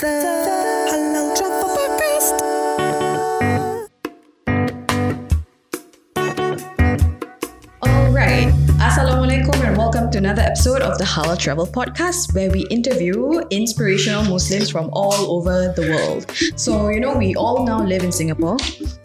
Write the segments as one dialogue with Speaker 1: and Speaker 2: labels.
Speaker 1: The Halal Travel Podcast.
Speaker 2: All right. Assalamualaikum and welcome to another episode of the Halal Travel Podcast where we interview inspirational Muslims from all over the world. So, you know, we all now live in Singapore.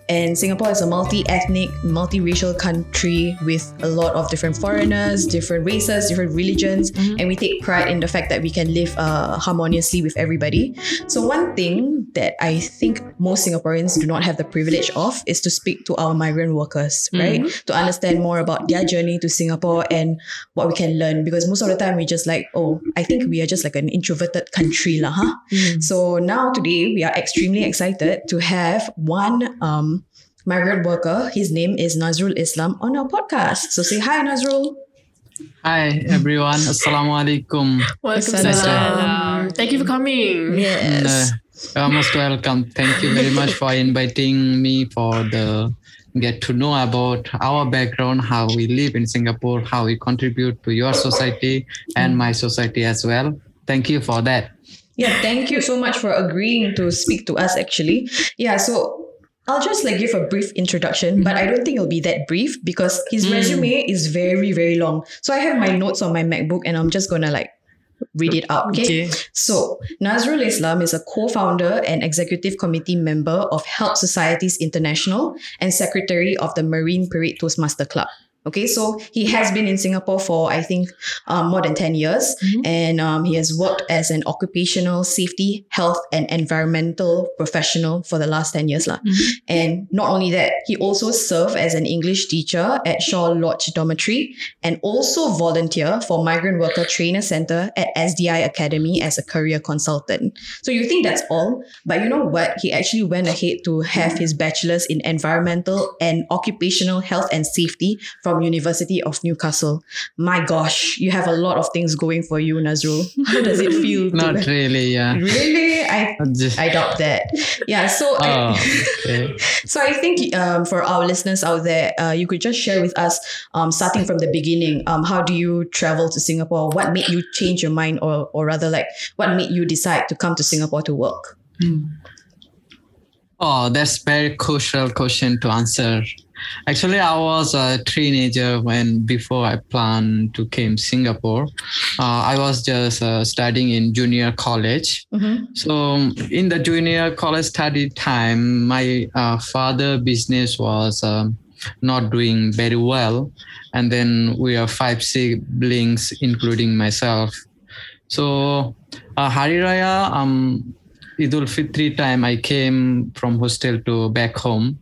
Speaker 2: And Singapore is a multi-ethnic, multiracial country with a lot of different foreigners, different races, different religions, and we take pride in the fact that we can live uh, harmoniously with everybody. So one thing that I think most Singaporeans do not have the privilege of is to speak to our migrant workers, right? To understand more about their journey to Singapore and what we can learn. Because most of the time we just like, oh, I think we are just like an introverted country, lah, huh? So now today we are extremely excited to have one um, migrant worker. His name is Nazrul Islam on our podcast. So say hi, Nazrul.
Speaker 3: Hi everyone, Assalamualaikum.
Speaker 2: Assalam.
Speaker 4: Welcome. Thank you for coming.
Speaker 2: Yes.
Speaker 3: Uh, most welcome. Thank you very much for inviting me for the get to know about our background, how we live in Singapore, how we contribute to your society and my society as well. Thank you for that.
Speaker 2: Yeah, thank you so much for agreeing to speak to us actually. Yeah, so I'll just like give a brief introduction, but I mm-hmm. don't think it'll be that brief because his mm. resume is very, very long. So I have my notes on my MacBook and I'm just gonna like read it out. Okay.
Speaker 4: Okay.
Speaker 2: So Nazrul Islam is a co-founder and executive committee member of Help Societies International and secretary of the Marine Parade Toastmaster Club. Okay, so he has been in Singapore for I think um, more than ten years, and um, he has worked as an occupational safety, health, and environmental professional for the last ten years, lah. And not only that, he also served as an English teacher at Shaw Lodge Dormitory, and also volunteer for Migrant Worker Trainer Center at SDI Academy as a career consultant. So you think that's all, but you know what? He actually went ahead to have his bachelor's in environmental and occupational health and safety from University of Newcastle. My gosh, you have a lot of things going for you, Nazrul. How does it feel? to-
Speaker 3: Not really, yeah.
Speaker 2: Really? I
Speaker 3: Just-
Speaker 2: I doubt that. Yeah, so
Speaker 3: oh,
Speaker 2: I,
Speaker 3: okay.
Speaker 2: so I think um, for our listeners out there, uh, you could just share with us, um, starting from the beginning, um, how do you travel to Singapore? What made you change your mind, or or rather, like what made you decide to come to Singapore to work?
Speaker 3: Oh, that's very crucial question to answer. Actually, I was a teenager when before I planned to came Singapore. Uh, I was just uh, studying in junior college.
Speaker 2: Mm-hmm.
Speaker 3: So in the junior college study time, my uh, father business was um, not doing very well, and then we are five siblings, including myself. So uh, Hari Raya, um, Idul Fitri time, I came from hostel to back home,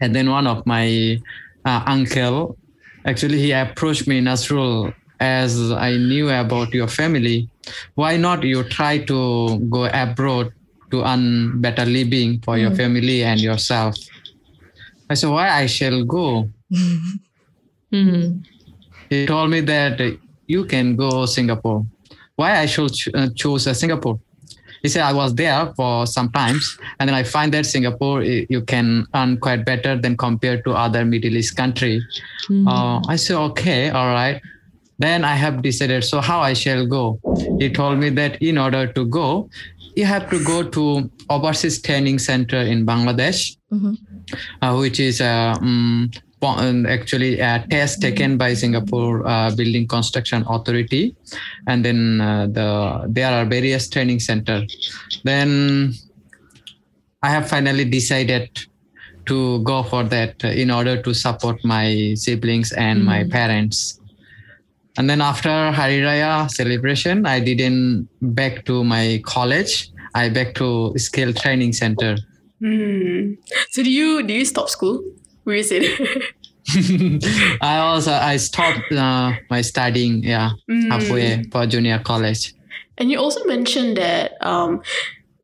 Speaker 3: and then one of my uh, uncle, actually he approached me, Nazrul, as I knew about your family. Why not you try to go abroad to earn better living for your family and yourself? I said, why I shall go?
Speaker 4: Mhm.
Speaker 3: He told me that you can go Singapore. Why I should ch- uh, choose uh, Singapore? He said I was there for some times, and then I find that Singapore you can earn quite better than compared to other Middle East country. Uh, I said okay, all right. Then I have decided. So how I shall go? He told me that in order to go, you have to go to overseas training center in Bangladesh
Speaker 2: Mhm.
Speaker 3: uh, which is uh, um, actually a test taken by Singapore uh, Building Construction Authority, and then uh, the there are various training center. Then I have finally decided to go for that in order to support my siblings and my parents. And then after Hari Raya celebration, I didn't back to my college. I back to skill training center.
Speaker 4: Hmm. So do you do you stop school? Where is it?
Speaker 3: I also I stopped uh, my studying yeah halfway for junior college.
Speaker 4: and you also mentioned that um,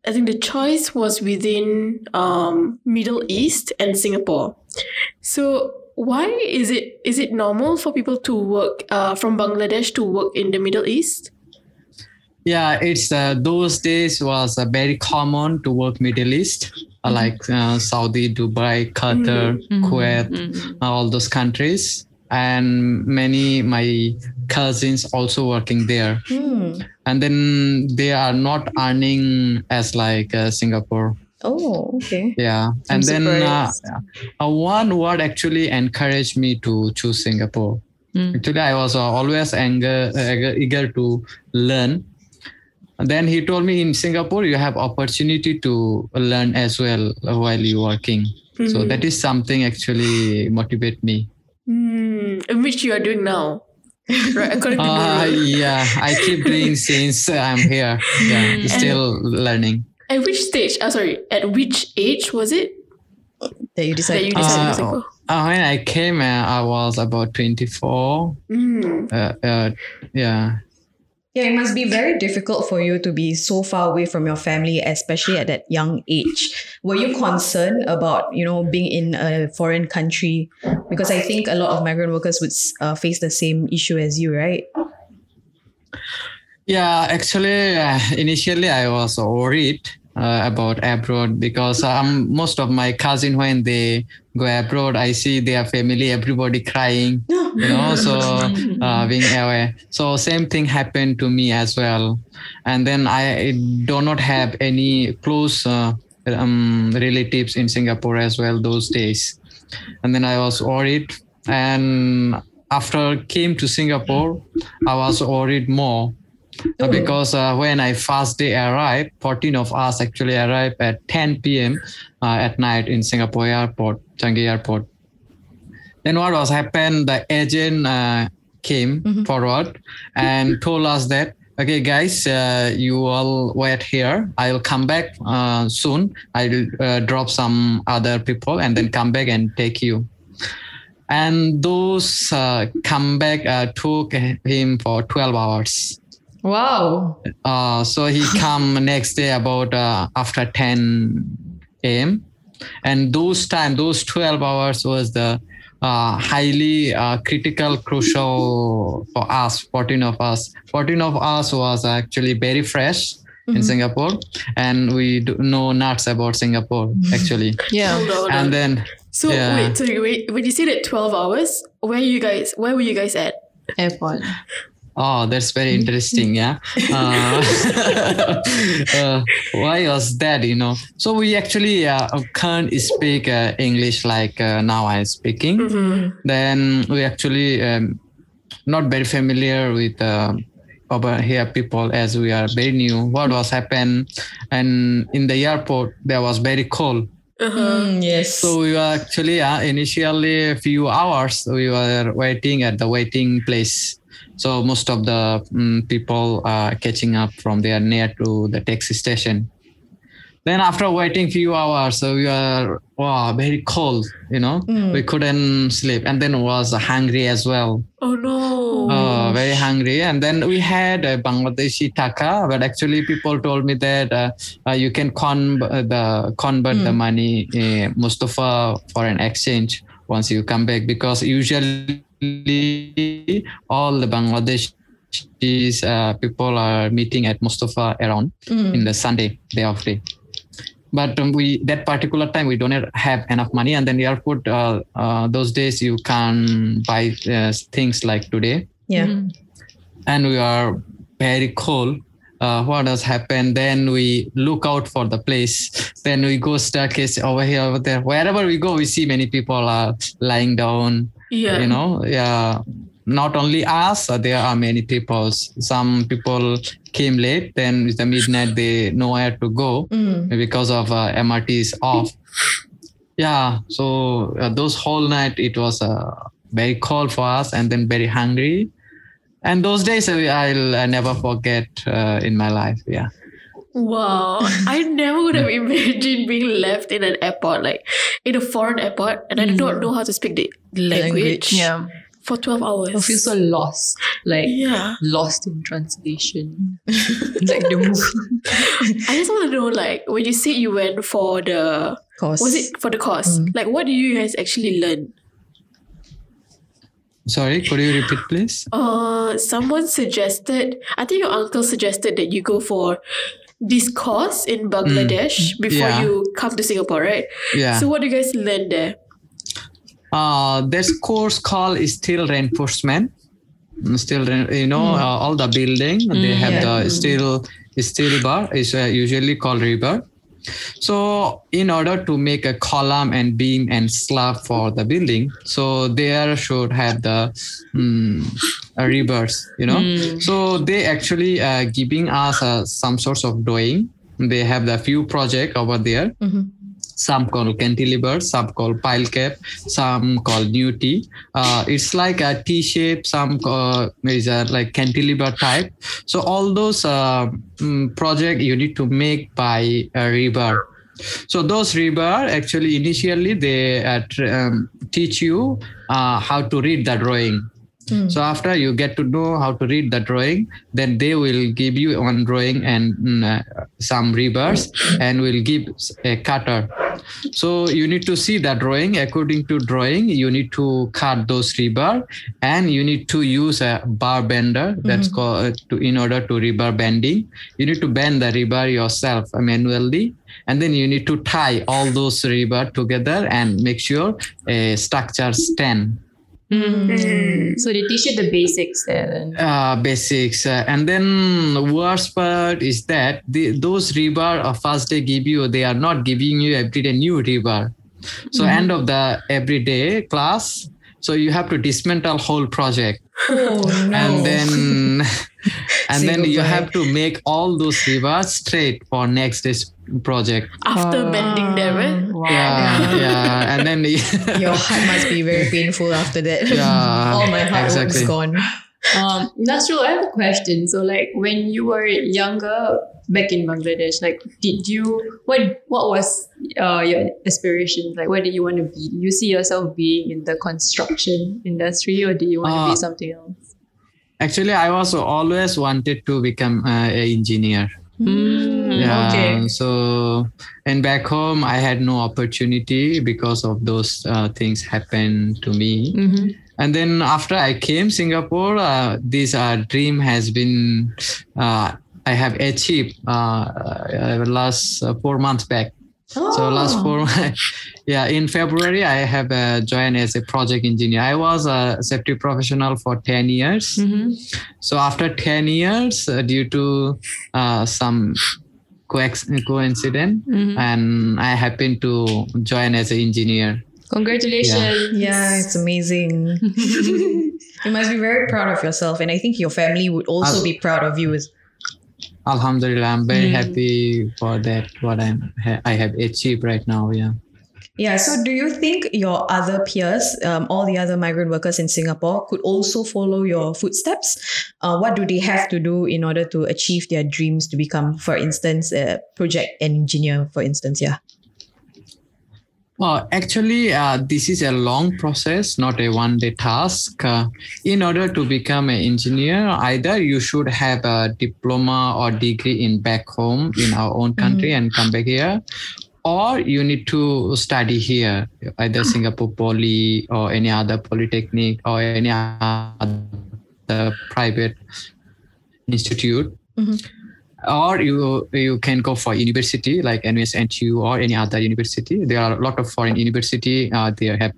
Speaker 4: I think the choice was within um, Middle East and Singapore. So why is it is it normal for people to work uh, from Bangladesh to work in the Middle East?
Speaker 3: Yeah, it's uh, those days was uh, very common to work Middle East, uh, like uh, Saudi, Dubai, Qatar, Kuwait, uh, all those countries. And many my cousins also working there,
Speaker 2: Hmm.
Speaker 3: and then they are not earning as like uh, Singapore.
Speaker 2: Oh, okay.
Speaker 3: Yeah,
Speaker 2: I'm
Speaker 3: and then uh, uh, one word actually encouraged me to choose Singapore.
Speaker 5: Mm.
Speaker 3: Actually, I was uh, always anger, uh, eager to learn. And then he told me in Singapore you have opportunity to learn as well while you are working. So
Speaker 4: Mhm.
Speaker 3: that is something actually motivate me.
Speaker 4: Mm, which you are doing now, right? According to
Speaker 3: Uh, yeah, I keep doing since I'm here. Yeah, still learning.
Speaker 4: At which stage? Uh, sorry, at which age was it
Speaker 2: That you
Speaker 4: that
Speaker 2: decided.
Speaker 4: you
Speaker 2: to
Speaker 4: decided
Speaker 3: Uh,
Speaker 4: Singapore?
Speaker 3: Uh, when I came, uh, I was about 24.
Speaker 4: Mm.
Speaker 3: Uh, uh, yeah.
Speaker 2: Yeah, it must be very difficult for you to be so far away from your family, especially at that young age. Were you concerned about, you know, being in a foreign country? Because I think a lot of migrant workers would uh, face the same issue as you, right?
Speaker 3: Yeah, actually, uh, initially I was worried uh, about abroad because um, most of my cousin when they go abroad, I see their family, everybody crying, you know, so uh, being away. So same thing happened to me as well, and then I do not have any close uh, um, relatives in Singapore as well those days, and then I was worried and. After came to Singapore, I was worried more uh, because uh, when I first day arrived, 14 of us actually arrived at 10 p.m. Uh, at night in Singapore airport, Changi airport. Then what was happened? The agent uh, came forward and told us that, okay, guys, uh, you all wait here. I'll come back uh, soon. I'll uh, drop some other people and then come back and take you. And those uh, come back uh, took him for 12 hours.
Speaker 2: Wow.
Speaker 3: Uh, so he come next day about uh, after 10 a.m. And those time, those 12 hours was the uh, highly uh, critical, crucial for us, 14 of us. 14 of us was actually very fresh in Singapore and we do know nuts about Singapore actually.
Speaker 5: Yeah.
Speaker 4: Hold on, hold on.
Speaker 3: And then
Speaker 4: So
Speaker 3: Yeah.
Speaker 4: wait, sorry, wait. When you said that twelve hours, where you guys? Where were you guys at?
Speaker 5: Airport.
Speaker 3: Oh, that's very interesting. Yeah. Uh, uh, why was that? You know, so we actually uh, can't speak uh, English like uh, now I'm speaking.
Speaker 4: Mm-hmm.
Speaker 3: Then we actually um, not very familiar with uh, over here people as we are very new. What was happened? And in the airport there was very cold.
Speaker 4: Uh-huh.
Speaker 2: Mm, yes.
Speaker 3: So we were actually uh, initially a few hours we were waiting at the waiting place. So most of the mm, people are catching up from there near to the taxi station. Then after waiting few hours, so we were wow very cold. You know,
Speaker 2: Mm.
Speaker 3: we couldn't sleep, and then was hungry as well.
Speaker 4: Oh no.
Speaker 3: Oh, very hungry. And then we had a Bangladeshi taka, but actually people told me that uh, uh, you can con- uh, the convert the money uh, Mustafa for an exchange once you come back because usually all the Bangladeshis uh, people are meeting at Mustafa around
Speaker 2: Mm.
Speaker 3: in the Sunday day of day. But um, we that particular time we don't have enough money, and then the airport uh, uh, those days you can buy uh, things like today
Speaker 2: yeah.
Speaker 3: and we are very cold. Uh, what has happened? Then we look out for the place. Then we go staircase over here, over there. Wherever we go, we see many people are lying down.
Speaker 4: Yeah.
Speaker 3: You know, yeah. Not only us, uh, there are many people. Some people came late. Then with the midnight, they nowhere to go
Speaker 2: Mm.
Speaker 3: because of uh, MRT is off. Yeah, so uh, those whole night it was uh, very cold for us, and then very hungry. And those days uh, I'll uh, never forget uh, in my life. Yeah.
Speaker 4: Wow. I never would have imagined being left in an airport, like in a foreign airport, and I do not know how to speak the language,
Speaker 2: Language.
Speaker 5: Yeah.
Speaker 4: for 12 hours.
Speaker 5: I feel so lost. Like
Speaker 4: yeah.
Speaker 5: lost in translation. like the movie.
Speaker 4: I just want to know, like, when you said you went for the,
Speaker 2: Course.
Speaker 4: was it for the course? Like, what do you guys actually learn?
Speaker 3: Sorry, could you repeat, please?
Speaker 4: Uh, someone suggested, I think your uncle suggested that you go for this course in Bangladesh before
Speaker 3: Yeah.
Speaker 4: you come to Singapore, right?
Speaker 3: Yeah.
Speaker 4: So, what do you guys learn there?
Speaker 3: uh, this course called steel reinforcement. still you know uh, all the building they have
Speaker 2: yeah.
Speaker 3: the steel steel bar is uh, usually called rebar so in order to make a column and beam and slab for the building so there should have the mm, uh, rebars you know? So they actually uh, giving us uh, some sorts of drawing. They have the few project over there some call cantilever, some call pile cap, some call new T. Uh, it's like a T shape, some uh, is a like cantilever type. So all those uh, mm, project you need to make by a rebar. So those rebar actually initially they uh, um, teach you uh, how to read the drawing. So after you get to know how to read the drawing, then they will give you one drawing and mm, uh, some rebars and will give a cutter. So you need to see the drawing. According to drawing, you need to cut those rebar and you need to use a bar bender. That's called uh, to in order to rebar bending. You need to bend the rebar yourself manually. And then you need to tie all those rebar together and make sure a structure stand
Speaker 5: So they teach you the basics there. Then.
Speaker 3: uh, basics. Uh, and then the worst part is that the, those rebar uh, first they give you, they are not giving you everyday new rebar. So end of the everyday class, so you have to dismantle whole project.
Speaker 2: Oh no.
Speaker 3: And then and then you have to make all those rebars straight for next day's project.
Speaker 4: After bending them, eh?
Speaker 5: Wow.
Speaker 3: Yeah, yeah. And then
Speaker 2: Your heart must be very painful after that.
Speaker 3: Yeah,
Speaker 2: All my heart
Speaker 3: exactly.
Speaker 2: work's gone.
Speaker 5: Um, Nazrul, I have a question. So, like, when you were younger, back in Bangladesh, like, did you what what was uh, your aspirations? Like, what did you want to be? Did you see yourself being in the construction industry, or do you want to
Speaker 3: Uh,
Speaker 5: be something else?
Speaker 3: actually I was always wanted to become uh, an engineer. Yeah
Speaker 2: okay.
Speaker 3: so and back home i had no opportunity because of those uh, things happened to me. And then after i came singapore uh, this uh, dream has been uh, i have achieved uh, uh, last uh, four months back. Oh. so last four yeah in february i have uh, joined as a project engineer. I was a safety professional for 10 years. So after 10 years, uh, due to uh, some coex- coincidence, mm-hmm. and I happened to join as an engineer.
Speaker 5: Congratulations.
Speaker 2: Yeah, it's amazing. you must be very proud of yourself, and I think your family would also
Speaker 3: I'll-
Speaker 2: be proud of you. As,
Speaker 3: Alhamdulillah, I'm very mm. happy for that. What I'm ha- I have achieved right now. Yeah.
Speaker 2: Yeah. So, do you think your other peers, um, all the other migrant workers in Singapore, could also follow your footsteps? Uh, what do they have to do in order to achieve their dreams to become, for instance, a project engineer? For instance, yeah.
Speaker 3: Well, actually, uh, this is a long process, not a one day task. Uh, in order to become an engineer, either you should have a diploma or degree in back home in our own country and come back here, or you need to study here, either Singapore Poly or any other polytechnic or any other private institute or you you can go for university like NUSNTU or any other university. There are a lot of foreign university. Uh, they have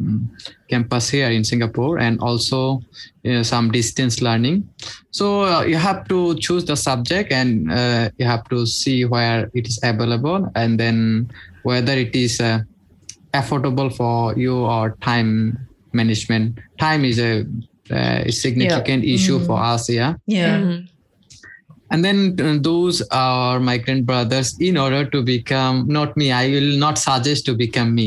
Speaker 3: campus here in Singapore and also uh, some distance learning. So uh, you have to choose the subject and uh, you have to see where it is available and then whether it is uh, affordable for you or time management. Time is a, uh, a significant issue for us. Yeah
Speaker 2: Yeah.
Speaker 3: and then uh, those are migrant brothers in order to become not me i will not suggest to become me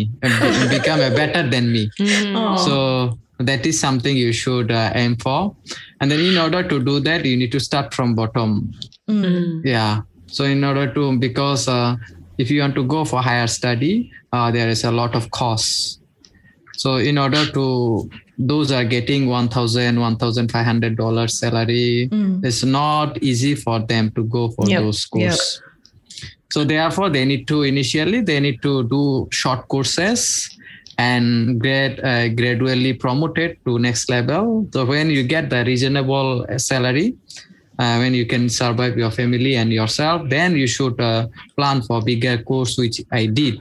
Speaker 3: become a better than me
Speaker 2: Oh.
Speaker 3: so that is something you should uh, aim for and then in order to do that you need to start from bottom
Speaker 2: Mm.
Speaker 3: yeah so in order to because uh, if you want to go for higher study uh, there is a lot of costs. So in order to those are getting 1000 1500 dollars salary
Speaker 2: Mm.
Speaker 3: it's not easy for them to go for
Speaker 2: Yep,
Speaker 3: those courses so therefore they need to initially they need to do short courses and get uh, gradually promoted to next level. So when you get the reasonable uh, salary uh, when you can survive your family and yourself then you should uh, plan for bigger course which i did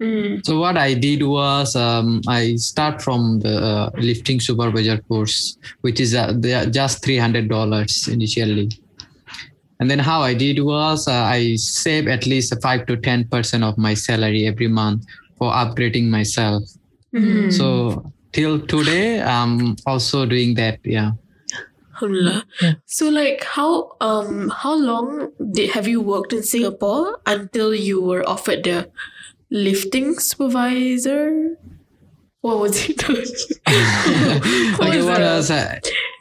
Speaker 4: Mm.
Speaker 3: So what I did was um, I start from the uh, lifting supervisor course, which is uh, just three hundred dollars initially. And then how I did was uh, I save at least five to ten percent of my salary every month for upgrading myself.
Speaker 4: Mm.
Speaker 3: So till today, I'm also doing that. Yeah.
Speaker 4: Alhamdulillah. So like how um how long did have you worked in Singapore until you were offered the lifting supervisor? What was it? what
Speaker 3: okay,
Speaker 4: was
Speaker 3: what
Speaker 4: the-
Speaker 3: else?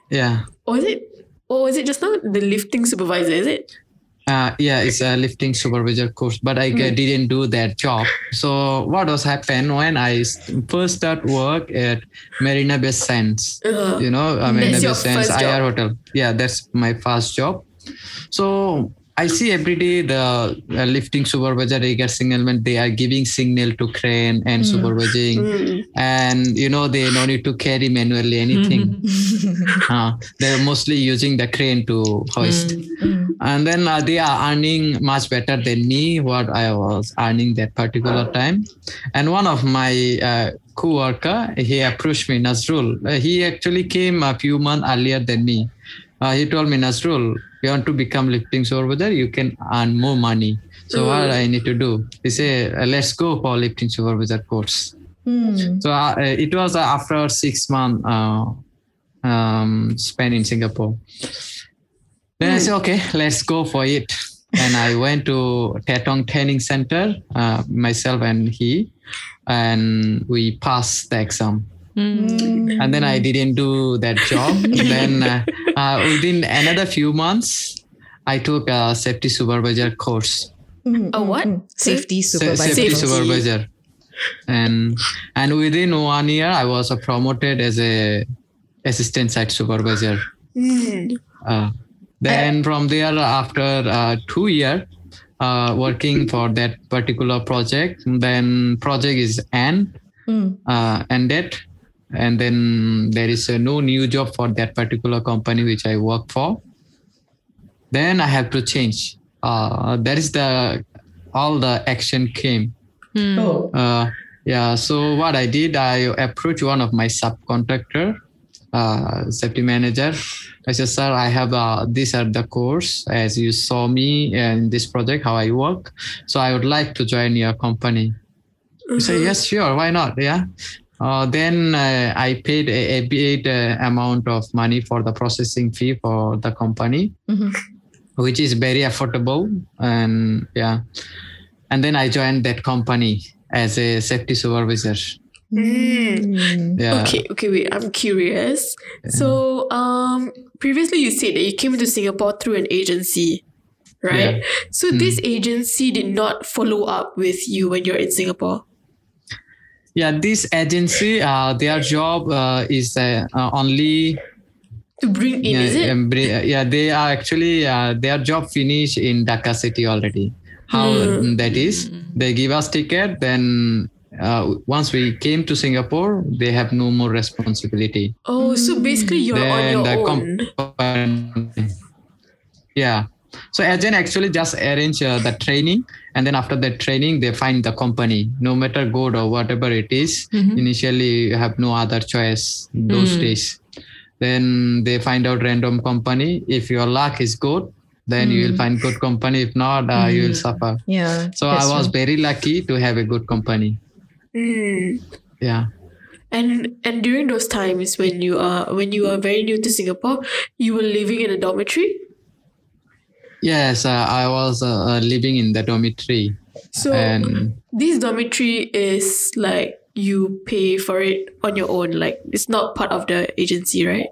Speaker 3: Yeah.
Speaker 4: was it what was it just now? The lifting supervisor, is it?
Speaker 3: Uh, yeah, it's a lifting supervisor course, but I uh, didn't do that job. So what was happened I first start work at Marina Bay Sands?
Speaker 4: Uh,
Speaker 3: You know, uh, Marina Bay Sands IR
Speaker 4: job.
Speaker 3: Hotel. Yeah, that's my first job. So I see every day the uh, lifting supervisor, rigger signalman, they are giving signal to crane and supervising,
Speaker 4: mm,
Speaker 3: and you know they no need to carry manually anything. Uh, they're mostly using the crane to hoist. And then uh, they are earning much better than me what i was earning that particular time. And one of my uh, co-worker he approached me nazrul uh, he actually came a few months earlier than me. Uh, he told me nazrul you want to become lifting supervisor you can earn more money so what i need to do he said uh, let's go for lifting supervisor course
Speaker 2: Hmm.
Speaker 3: so uh, it was uh, after six months uh, um, spent in Singapore. Then I said, okay, let's go for it. And I went to Tetong Training Center, uh, myself and he, and we passed the exam. And then I didn't do that job. then uh, uh, within another few months, I took a safety supervisor course.
Speaker 4: A what?
Speaker 2: Safety supervisor.
Speaker 3: safety
Speaker 4: Safety.
Speaker 3: supervisor and and within one year i was uh, promoted as a assistant site supervisor
Speaker 4: Mm.
Speaker 3: uh, then from there after uh, two year uh, working for that particular project then project is end
Speaker 2: Mm.
Speaker 3: uh, ended and then there is uh, no new job for that particular company which i work for then i have to change uh, that is the all the action came
Speaker 2: Oh.
Speaker 3: uh, yeah. So what I did, I approached one of my subcontractor, uh, safety manager. I said, "Sir, I have uh, these are the course as you saw me in this project, how I work. So I would like to join your company." He said, "Yes, sure. Why not? Yeah." Uh, then uh, I paid a, a big uh, amount of money for the processing fee for the company,
Speaker 2: Mhm.
Speaker 3: which is very affordable. And yeah, and then I joined that company as a safety supervisor.
Speaker 4: Mm.
Speaker 3: Yeah.
Speaker 4: Okay, okay, wait. I'm curious. So, um, previously you said that you came to Singapore through an agency, right? So this agency did not follow up with you when you're in Singapore.
Speaker 3: Yeah, this agency, uh, their job uh, is uh, uh, only
Speaker 4: To bring in,
Speaker 3: yeah,
Speaker 4: is it?
Speaker 3: bre- yeah, they are actually uh, their job finished in Dhaka city already. How
Speaker 4: Hmm.
Speaker 3: that is, they give us ticket. Then uh, once we came to Singapore, they have no more responsibility.
Speaker 4: oh, so basically you're on
Speaker 3: then
Speaker 4: your
Speaker 3: the
Speaker 4: own.
Speaker 3: company, yeah. So agent actually just arrange uh, the training, and then after the training, they find the company, no matter good or whatever it is. Initially, you have no other choice those days. Then they find out random company. If your luck is good, then you will find good company. If not, uh, you will suffer.
Speaker 2: Yeah.
Speaker 3: So I was
Speaker 2: true.
Speaker 3: very lucky to have a good company.
Speaker 4: Mm.
Speaker 3: Yeah.
Speaker 4: And and during those times when you are when you are very new to Singapore, you were living in a dormitory.
Speaker 3: Yes, uh, I was uh, uh, living in the dormitory,
Speaker 4: So
Speaker 3: and
Speaker 4: this dormitory is like you pay for it on your own. Like it's not part of the agency, right?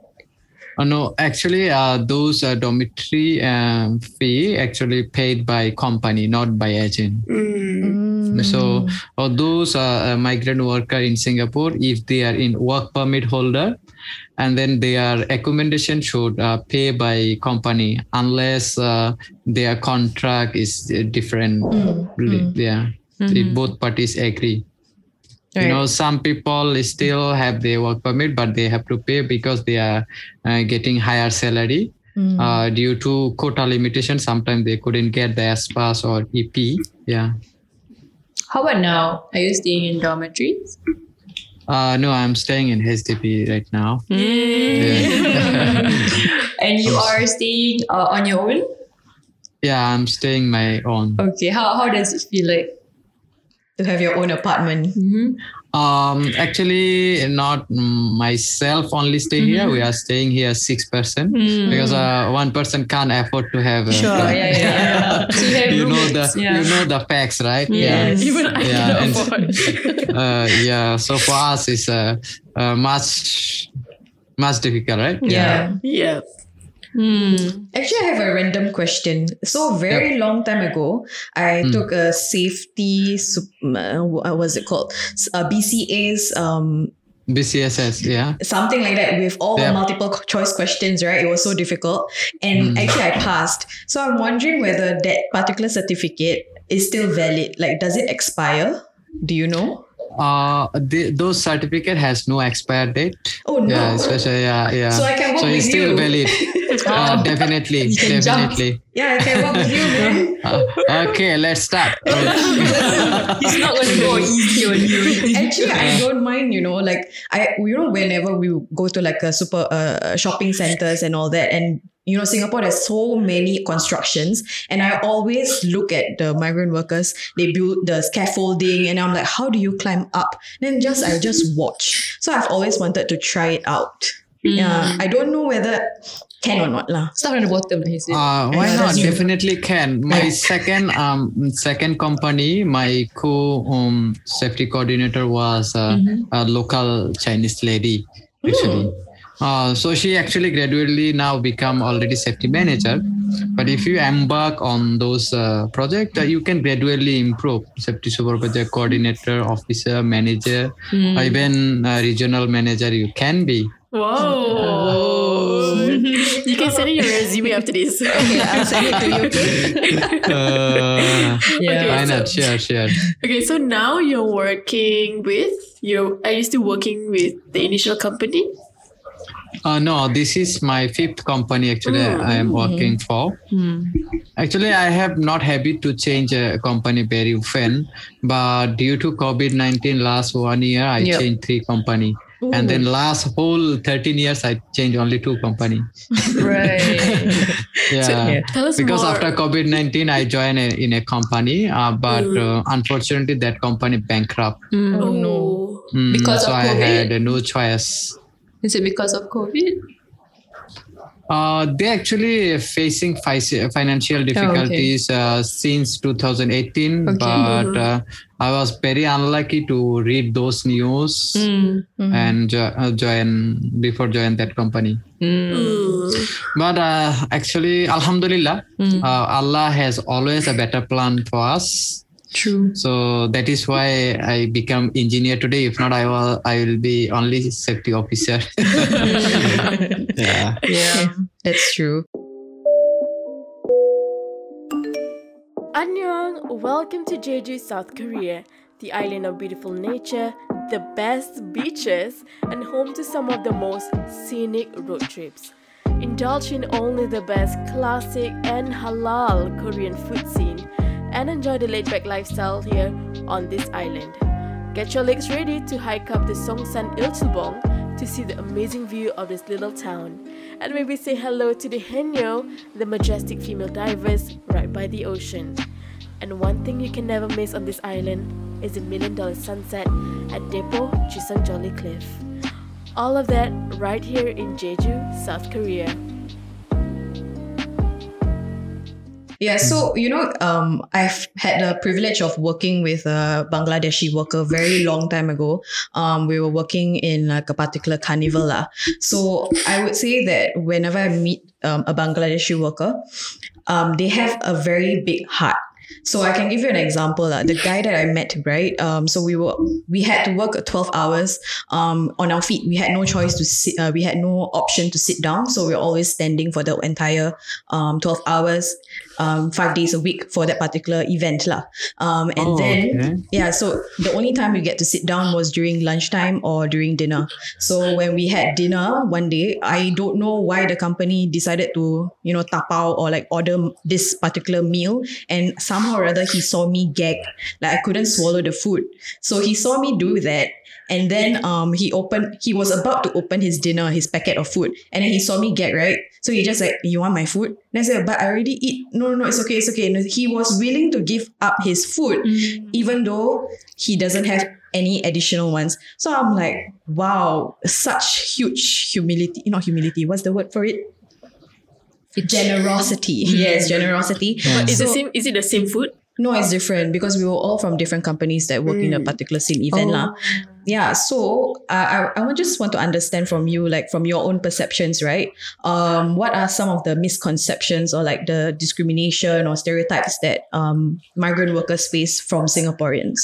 Speaker 3: Oh, no, actually, uh, those uh, dormitory um, fee actually paid by company, not by agent.
Speaker 4: Mm.
Speaker 3: So, uh, those uh, uh, migrant worker in Singapore, if they are in work permit holder, and then their accommodation should uh, pay by company unless uh, their contract is uh, different. Yeah, if both parties agree. You know, some people still have their work permit, but they have to pay because they are uh, getting higher salary. Uh, due to quota limitation, sometimes they couldn't get the S pass or EP. Yeah.
Speaker 5: How about now? Are you staying in dormitories?
Speaker 3: Uh, no, I'm staying in HDB right now.
Speaker 5: And you are staying uh, on your own?
Speaker 3: Yeah, I'm staying my own.
Speaker 5: Okay. How, how does it feel like?
Speaker 2: To have your own apartment.
Speaker 3: Um, actually, not mm, myself only stay here. We are staying here six person because uh, one person can't afford to have. A,
Speaker 5: Sure, yeah, yeah, yeah. So you
Speaker 3: you know the
Speaker 5: yeah.
Speaker 3: you know the facts, right?
Speaker 5: Yes.
Speaker 4: Even I
Speaker 3: Yeah,
Speaker 4: can
Speaker 3: and-
Speaker 4: afford.
Speaker 3: uh, yeah. So for us, it's uh, uh, much much difficult, right?
Speaker 5: Yeah.
Speaker 4: yeah.
Speaker 2: Actually, I have a random question. So, very long time ago, I took a safety, uh, what was it called? S- Uh, BCA's, um,
Speaker 3: BCSS, yeah.
Speaker 2: something like that with all the multiple choice questions, right? It was so difficult. And actually, I passed. So, I'm wondering whether that particular certificate is still valid. Like, does it expire? Do you know?
Speaker 3: Uh, the, those certificate has no expire date.
Speaker 2: Oh, no.
Speaker 3: Yeah, especially yeah, yeah.
Speaker 2: So I can work
Speaker 3: so it's still
Speaker 2: you.
Speaker 3: valid. uh, definitely,
Speaker 5: You can jump.
Speaker 3: definitely.
Speaker 2: Yeah, I can work with you, man.
Speaker 3: Uh, okay, let's start.
Speaker 5: He's not going to go easy on you.
Speaker 2: Actually, I don't mind, you know, like I, you know, whenever we go to like a super uh, shopping centers and all that, and you know, Singapore has so many constructions, and I always look at the migrant workers. They build the scaffolding, and I'm like, how do you climb up? Then just I just watch. So I've always wanted to try it out. Yeah, I don't know whether can or not lah.
Speaker 5: Start from the bottom, he said.
Speaker 3: Uh, why
Speaker 2: Yeah,
Speaker 3: not? Definitely can. My second um second company, my co um safety coordinator was uh, a local Chinese lady actually. Uh, so she actually gradually now become already safety manager. But if you embark on those uh, projects, uh, you can gradually improve safety supervisor, coordinator, officer, manager, or even uh, regional manager. You can be.
Speaker 4: Whoa. you can send in your resume after this.
Speaker 2: Okay, I'll send it to you. Okay?
Speaker 3: Uh,
Speaker 5: Yeah.
Speaker 3: why
Speaker 4: so-
Speaker 3: not? Sure, sure.
Speaker 4: Okay, so now you're working with you. Are you still working with the initial company?
Speaker 3: Uh, no, this is my fifth company actually I am working for. Actually, I have not habit to change a company very often, but due to COVID nineteen, last one year I
Speaker 5: Yep.
Speaker 3: changed three company, and then last whole thirteen years I changed only two company.
Speaker 5: right.
Speaker 3: Yeah.
Speaker 4: Tell us
Speaker 3: because
Speaker 4: more.
Speaker 3: after COVID nineteen, I joined a, in a company, uh, but uh, unfortunately that company bankrupt.
Speaker 2: Oh no.
Speaker 3: Mm,
Speaker 5: Because
Speaker 3: so
Speaker 5: of
Speaker 3: I had uh, no choice.
Speaker 5: Is it because of COVID?
Speaker 3: Uh, they actually facing fi- financial difficulties uh, since 2018,
Speaker 5: Okay.
Speaker 3: but uh, I was very unlucky to read those news and jo- uh, join before join that company. But uh, actually, Alhamdulillah, uh, Allah has always a better plan for us.
Speaker 5: True.
Speaker 3: So that is why I become engineer today. If not, I will I will be only safety officer. yeah.
Speaker 5: Yeah.
Speaker 2: That's true.
Speaker 4: Annyeong, welcome to Jeju, South Korea, the island of beautiful nature, the best beaches, and home to some of the most scenic road trips. Indulge in only the best classic and halal Korean food scene and enjoy the laid back lifestyle here on this island. Get your legs ready to hike up the Seongsan Ilchulbong to see the amazing view of this little town. And maybe say hello to the Haenyeo, the majestic female divers right by the ocean. And one thing you can never miss on this island is the million dollar sunset at Depo Chisang Jolly Cliff. All of that right here in Jeju, South Korea.
Speaker 2: Yeah, so you know, um, I've had the privilege of working with a Bangladeshi worker very long time ago. Um, we were working in like a particular carnival lah. So I would say that whenever I meet um, a Bangladeshi worker, um, they have a very big heart. So I can give you an example. lah. The guy that I met, right? Um, so we were we had to work 12 hours um, on our feet. We had no choice to sit. Uh, we had no option to sit down. So we are always standing for the entire um, 12 hours. Um, five days a week for that particular event lah. Um, and
Speaker 3: Oh,
Speaker 2: then
Speaker 3: okay.
Speaker 2: yeah, so the only time we get to sit down was during lunchtime or during dinner. So when we had dinner one day, I don't know why the company decided to, you know, tapao or like order this particular meal. And somehow or other, he saw me gag. Like I couldn't swallow the food. So he saw me do that. And then um he opened he was about to open his dinner, his packet of food. And then he saw me get right. So he just like, You want my food? And I said, But I already eat. No, no, no, it's okay, it's okay. And he was willing to give up his food even though he doesn't have any additional ones. So I'm like, wow, such huge humility. Not humility, what's the word for it? Generosity. Yes, generosity.
Speaker 3: Yeah.
Speaker 4: Is the same? Is it the same food?
Speaker 2: no, it's different because we were all from different companies that work in a particular same event. lah. Yeah. So uh, I, I just want to understand from you, like from your own perceptions, right? Um, what are some of the misconceptions or like the discrimination or stereotypes that um, migrant workers face from Singaporeans?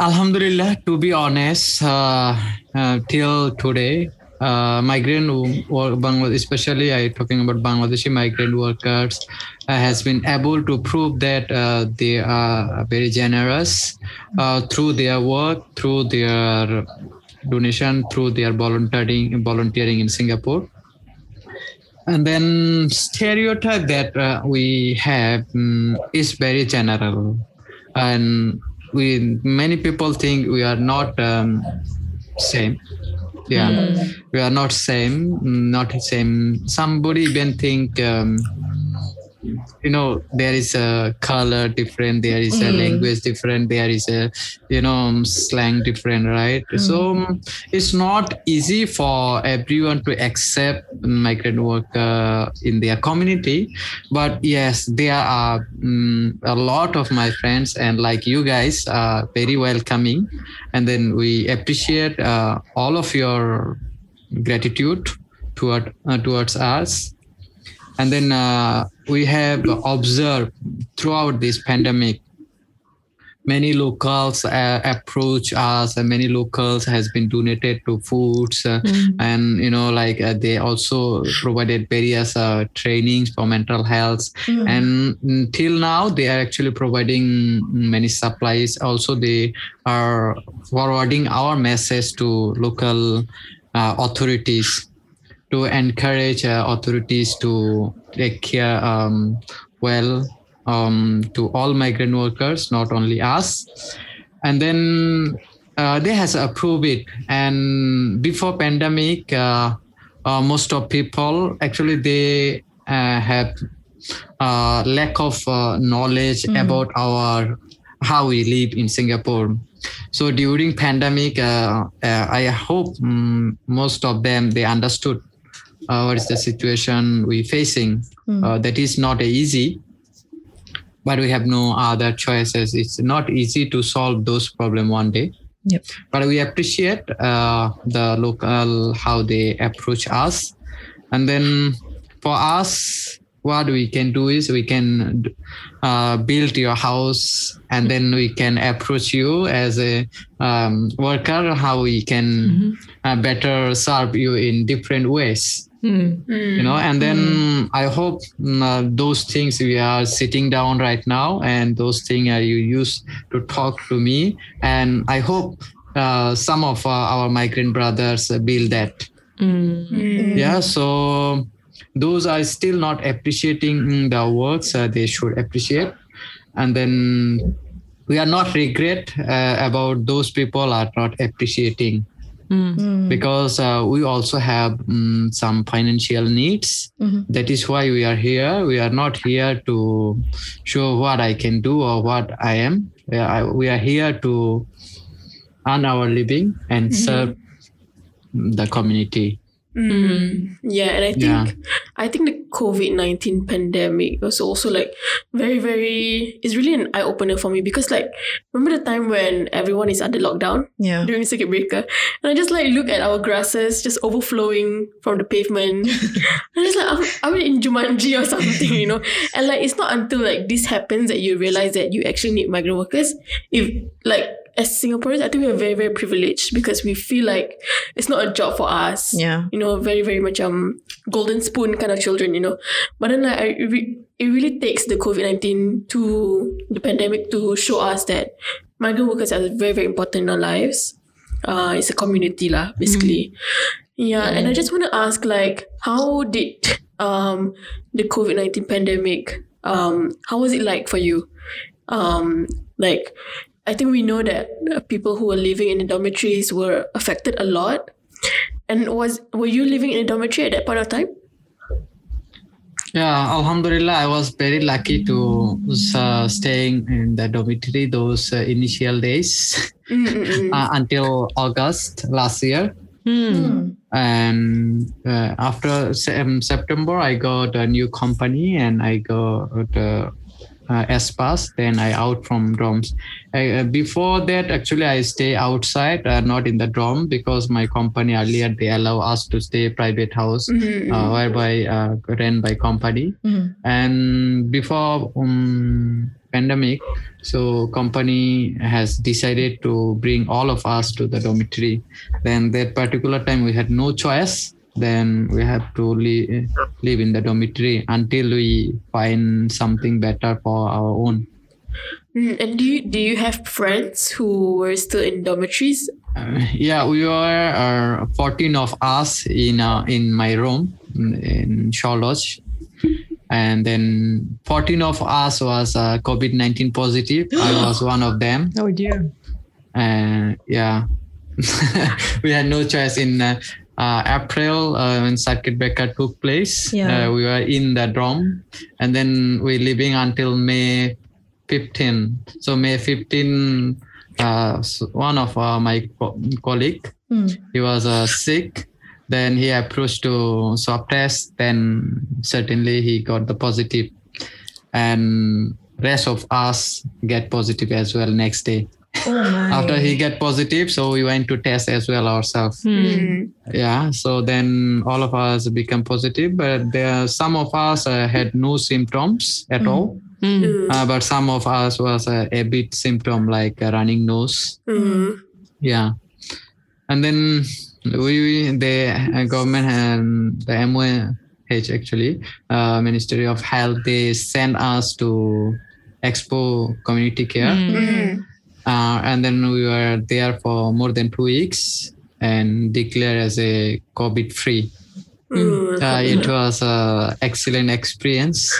Speaker 3: Alhamdulillah, to be honest, uh, uh, till today, uh, migrant work, especially I talking about Bangladeshi migrant workers, has been able to prove that uh, they are very generous uh, through their work, through their donation, through their volunteering, volunteering in Singapore. And then stereotype that uh, we have mm, is very general, and we many people think we are not um, same. Yeah, we are not same, mm, not same. Somebody even think. Um, you know there is a color different there is a language different there is a you know um, slang different right? So um, it's not easy for everyone to accept migrant worker in their community. But yes there are mm, a lot of my friends and like you guys are very welcoming. And then we appreciate uh, all of your gratitude toward uh, towards us and then uh, we have observed throughout this pandemic many locals uh, approach us and many locals has been donated to foods uh, and you know like uh, they also provided various uh, trainings for mental health. And until now they are actually providing many supplies. Also they are forwarding our message to local uh, authorities to encourage uh, authorities to take care um, well um, to all migrant workers, not only us. And then uh, they has approved it. And before pandemic, uh, uh, most of people actually they uh, have uh, lack of uh, knowledge about our how we live in Singapore. So during pandemic, uh, uh, I hope mm, most of them they understood uh, what is the situation we're facing. Uh, that is not easy, but we have no other choices. It's not easy to solve those problem one day.
Speaker 2: Yep.
Speaker 3: But we appreciate uh, the local how they approach us, and then for us, what we can do is we can uh, build your house, and then we can approach you as a um, worker. How we can uh, better serve you in different ways you know and then i hope mm, uh, those things we are sitting down right now and those things uh, you used to talk to me. And i hope uh, some of uh, our migrant brothers build that. Yeah so those are still not appreciating mm, the works uh, they should appreciate. And then we are not regret uh, about those people are not appreciating because uh, we also have mm, some financial needs. That is why we are here. We are not here to show what I can do or what I am. We are, we are here to earn our living and serve the community.
Speaker 4: Mm. Yeah, and I think
Speaker 3: Yeah.
Speaker 4: I think the COVID nineteen pandemic was also like very very. It's really an eye opener for me because like remember the time when everyone is under lockdown
Speaker 2: Yeah.
Speaker 4: during circuit breaker, and I just like look at our grasses just overflowing from the pavement. I'm just like I'm, I'm in Jumanji or something, you know. And like it's not until like this happens that you realize that you actually need migrant workers. If like as Singaporeans, I think we are very, very privileged because we feel like it's not a job for us.
Speaker 2: Yeah.
Speaker 4: You know, very, very much um golden spoon kind of children, you know. But then like, I, it re- it really takes the COVID 19 to the pandemic to show us that migrant workers are very, very important in our lives. Uh, it's a community lah, basically. Yeah, and I just want to ask, like, how did um the COVID nineteen pandemic um how was it like for you? Um, like, I think we know that uh, people who were living in the dormitories were affected a lot. And was were you living in a dormitory at that point of time?
Speaker 3: Yeah, Alhamdulillah, I was very lucky to uh, staying in the dormitory those uh, initial days uh, until August last year. And uh, after um, September, I got a new company and I got uh, uh, S-Pass. Then I out from dorms. Uh, before that, actually, I stay outside, uh, not in the dorm, because my company earlier they allow us to stay private house,
Speaker 4: Mm-mm.
Speaker 3: uh, whereby uh, rent by company.
Speaker 2: Mhm.
Speaker 3: And before um, pandemic, so company has decided to bring all of us to the dormitory. Then that particular time we had no choice. Then we have to live, live in the dormitory until we find something better for our own.
Speaker 4: Mm, and do you do you have friends who were still in dormitories?
Speaker 3: Uh, yeah, we were uh, 14 of us in uh, in my room in, in Shaw Lodge. And then 14 of us was uh, COVID 19 positive. I was one of them.
Speaker 5: Oh dear.
Speaker 3: And yeah, we had no choice in uh, uh, April uh, when circuit breaker took place.
Speaker 2: Yeah.
Speaker 3: Uh, we were in the dorm and then we living until May 15. So May 15, uh, one of uh, my co- colleague,
Speaker 2: Mm.
Speaker 3: he was uh, sick. Then he approached to swab test. Then certainly he got the positive, and rest of us get positive as well next day
Speaker 2: Oh my.
Speaker 3: after he get positive so we went to test as well ourselves
Speaker 4: Mm.
Speaker 3: yeah so then all of us become positive but there some of us uh, had no symptoms at all
Speaker 4: Mm.
Speaker 3: uh, but some of us was uh, a bit symptom like a running nose
Speaker 4: Mm.
Speaker 3: yeah and then we, we the uh, government and the MOH actually uh, ministry of health they sent us to expo community care
Speaker 4: Mm.
Speaker 3: uh, and then we were there for more than two weeks and declared as a COVID free.
Speaker 4: Mm.
Speaker 3: Uh, it was an excellent experience.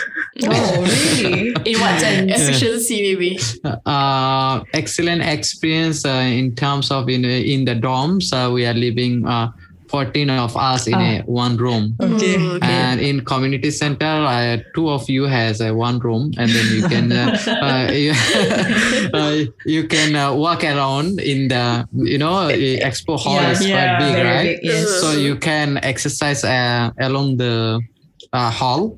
Speaker 2: Oh really?
Speaker 5: In what sense?
Speaker 4: Efficiency, maybe.
Speaker 3: Uh, excellent experience uh, in terms of in in the dorms. Uh, we are living uh, 14 of us in a one room.
Speaker 2: Okay.
Speaker 4: Mm, okay.
Speaker 3: And in community center, uh, two of you has uh, one room, and then you can uh, uh, you, uh, you can uh, walk around in the you know the expo hall
Speaker 2: Yeah.
Speaker 3: is
Speaker 5: Yeah.
Speaker 3: quite big, right?
Speaker 2: big, yes.
Speaker 3: So you can exercise uh, along the uh, hall,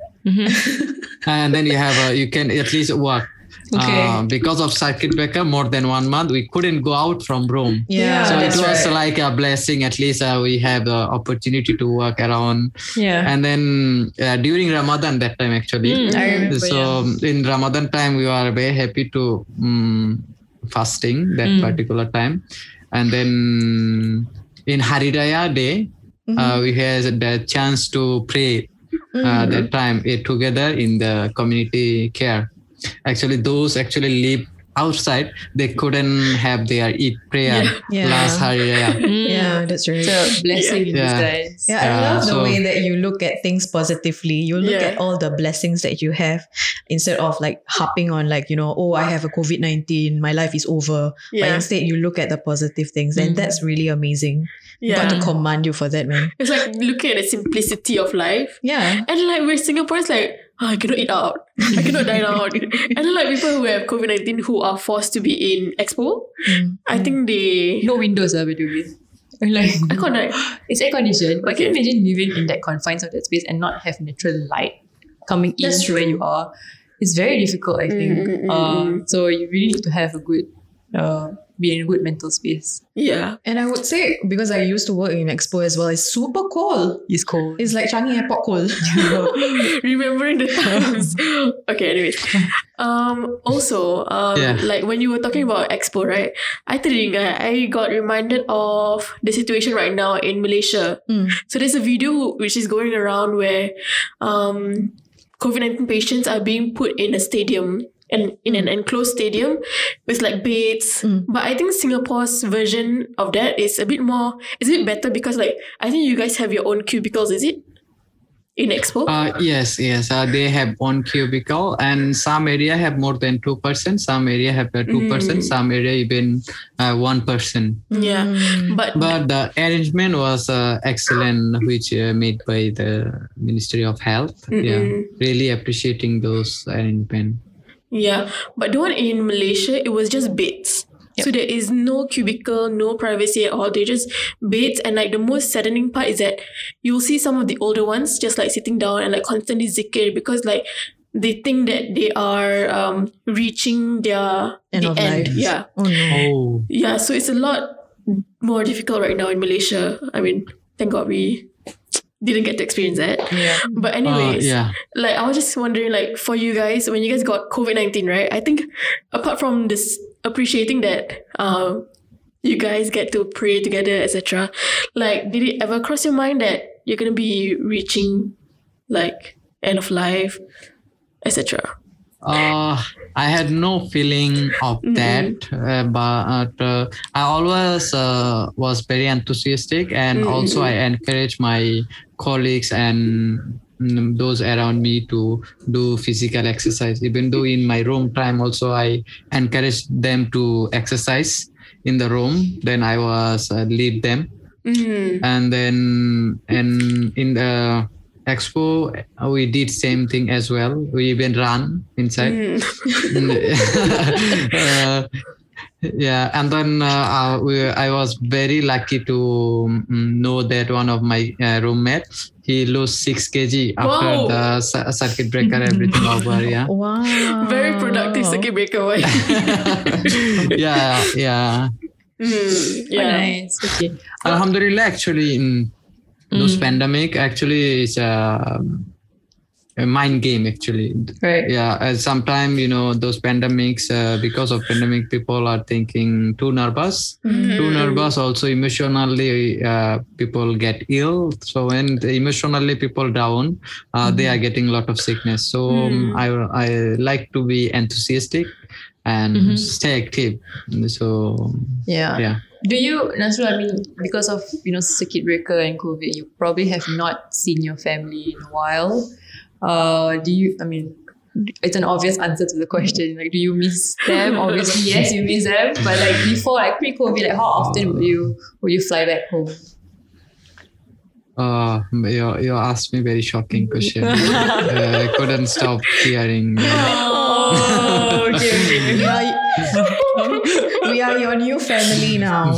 Speaker 3: and then you have a, you can at least walk.
Speaker 5: Okay.
Speaker 3: Uh, because of circuit breaker, more than one month, we couldn't go out from room.
Speaker 2: Yeah.
Speaker 3: So it was
Speaker 2: right.
Speaker 3: like a blessing. At least uh, we have the opportunity to work around
Speaker 5: Yeah.
Speaker 3: and then uh, during Ramadan that time actually.
Speaker 5: Mm, I remember.
Speaker 3: so in Ramadan time we were very happy to um, fasting that
Speaker 5: Mm.
Speaker 3: particular time, and then in Hari Raya day
Speaker 2: Mm-hmm.
Speaker 3: uh, we had the chance to pray uh, that time eh, together in the community care. Actually, those actually live outside. They couldn't have their Eid prayer
Speaker 2: Yeah.
Speaker 3: last Hari Raya.
Speaker 2: Yeah, that's right.
Speaker 5: It's a blessing in
Speaker 3: Yeah.
Speaker 5: disguise.
Speaker 2: Yeah, I
Speaker 3: Yeah,
Speaker 2: love the
Speaker 3: so-
Speaker 2: way that you look at things positively. You look
Speaker 4: Yeah.
Speaker 2: at all the blessings that you have instead of like harping on like, you know, oh, I have a COVID 19, my life is over. But instead you look at the positive things and
Speaker 5: Mm.
Speaker 2: that's really amazing.
Speaker 4: Yeah.
Speaker 2: Got to command you for that, man.
Speaker 4: It's like looking at the simplicity of life.
Speaker 2: Yeah.
Speaker 4: And like we're Singaporeans, like, oh, I cannot eat out. I cannot dine out. And like people who have COVID 19 who are forced to be in expo,
Speaker 2: Mm.
Speaker 4: I think they.
Speaker 5: No windows, uh, by the way. Like
Speaker 4: I can't like.
Speaker 5: it's air conditioned. But can you imagine living in that confines of that space and not have natural light coming in
Speaker 2: That's
Speaker 5: where you are? It's very difficult, I think.
Speaker 4: Mm, mm, mm,
Speaker 5: Uh, so you really need to have a good uh, be in a good mental space.
Speaker 4: Yeah.
Speaker 2: And I would say because I used to work in Expo as well, it's super cold.
Speaker 5: It's cold.
Speaker 2: It's like Changi Airport cold.
Speaker 4: Remembering the times. okay, anyways. Um also, um
Speaker 3: Yeah.
Speaker 4: like when you were talking about Expo, right? I think I got reminded of the situation right now in Malaysia.
Speaker 2: Mm.
Speaker 4: So there's a video which is going around where um COVID-19 patients are being put in a stadium and in an enclosed stadium with like beds.
Speaker 2: Mm.
Speaker 4: But I think Singapore's version of that is a bit more is it better because like I think you guys have your own cubicles, is it? In Expo?
Speaker 3: Uh, yes, yes. Uh, they have one cubicle, and some area have more than two person. Some area have uh, two person.
Speaker 4: Mm.
Speaker 3: Some area even uh, one person.
Speaker 4: yeah.
Speaker 2: Mm.
Speaker 4: But,
Speaker 3: But the arrangement was uh, excellent, which uh, made by the Ministry of Health. Yeah,
Speaker 4: Mm-mm.
Speaker 3: really appreciating those arrangement.
Speaker 4: Yeah, but the one in Malaysia, it was just beds. So there is no cubicle, no privacy at all. They're just beds, and like the most saddening part is that you'll see some of the older ones just like sitting down and like constantly zikir because like they think that they are um reaching their
Speaker 2: End
Speaker 4: the
Speaker 2: of
Speaker 4: end.
Speaker 2: life.
Speaker 4: Yeah,
Speaker 2: Oh no.
Speaker 3: Oh,
Speaker 4: yeah. So it's a lot more difficult right now in Malaysia. I mean, thank God we didn't get to experience that.
Speaker 5: Yeah.
Speaker 4: But
Speaker 3: uh,
Speaker 4: anyways,
Speaker 3: yeah.
Speaker 4: like I was just wondering, like for you guys, when you guys got COVID nineteen, right? I think apart from this appreciating that um you guys get to pray together, etc. Like, did it ever cross your mind that you're gonna be reaching like end of life, etc.
Speaker 3: Uh, I had no feeling of
Speaker 4: Mhm.
Speaker 3: that, uh, but uh, I always uh, was very enthusiastic, and
Speaker 4: Mhm.
Speaker 3: also I encourage my colleagues and mm, those around me to do physical exercise. Even though in my room time, also I encourage them to exercise in the room. Then I was uh, lead them,
Speaker 4: Mm.
Speaker 3: and then and in the expo uh, we did same thing as well. We even run inside.
Speaker 4: Mm.
Speaker 3: uh, yeah and then uh, uh, we, i was very lucky to mm, know that one of my uh, roommates he lost 6 kg after
Speaker 4: Wow.
Speaker 3: the ci- circuit breaker everything over yeah
Speaker 2: Wow.
Speaker 4: Very productive circuit breaker. Right?
Speaker 3: yeah yeah
Speaker 4: mm.
Speaker 5: Oh, nice. Okay.
Speaker 3: alhamdulillah actually in those
Speaker 2: Mm.
Speaker 3: pandemic actually is a, a mind game actually.
Speaker 5: Right.
Speaker 3: yeah sometimes you know those pandemics uh, because of pandemic people are thinking too nervous.
Speaker 4: Mm.
Speaker 3: too nervous also emotionally uh, people get ill. So when emotionally people down uh, they are getting a lot of sickness. So um, I, I like to be enthusiastic and stay active. So
Speaker 2: Yeah.
Speaker 3: yeah
Speaker 5: Do you, Nazrul, I mean, because of, you know, circuit breaker and COVID, you probably have not seen your family in a while. Uh, do you, I mean, it's an obvious answer to the question. Like, do you miss them? Obviously, yes, you miss them. But like before, like pre-COVID, like how often would you would you fly back home?
Speaker 3: uh, you, you asked me very shocking question uh, I couldn't stop hearing
Speaker 4: Oh, okay, okay.
Speaker 2: We are, we are your new family now.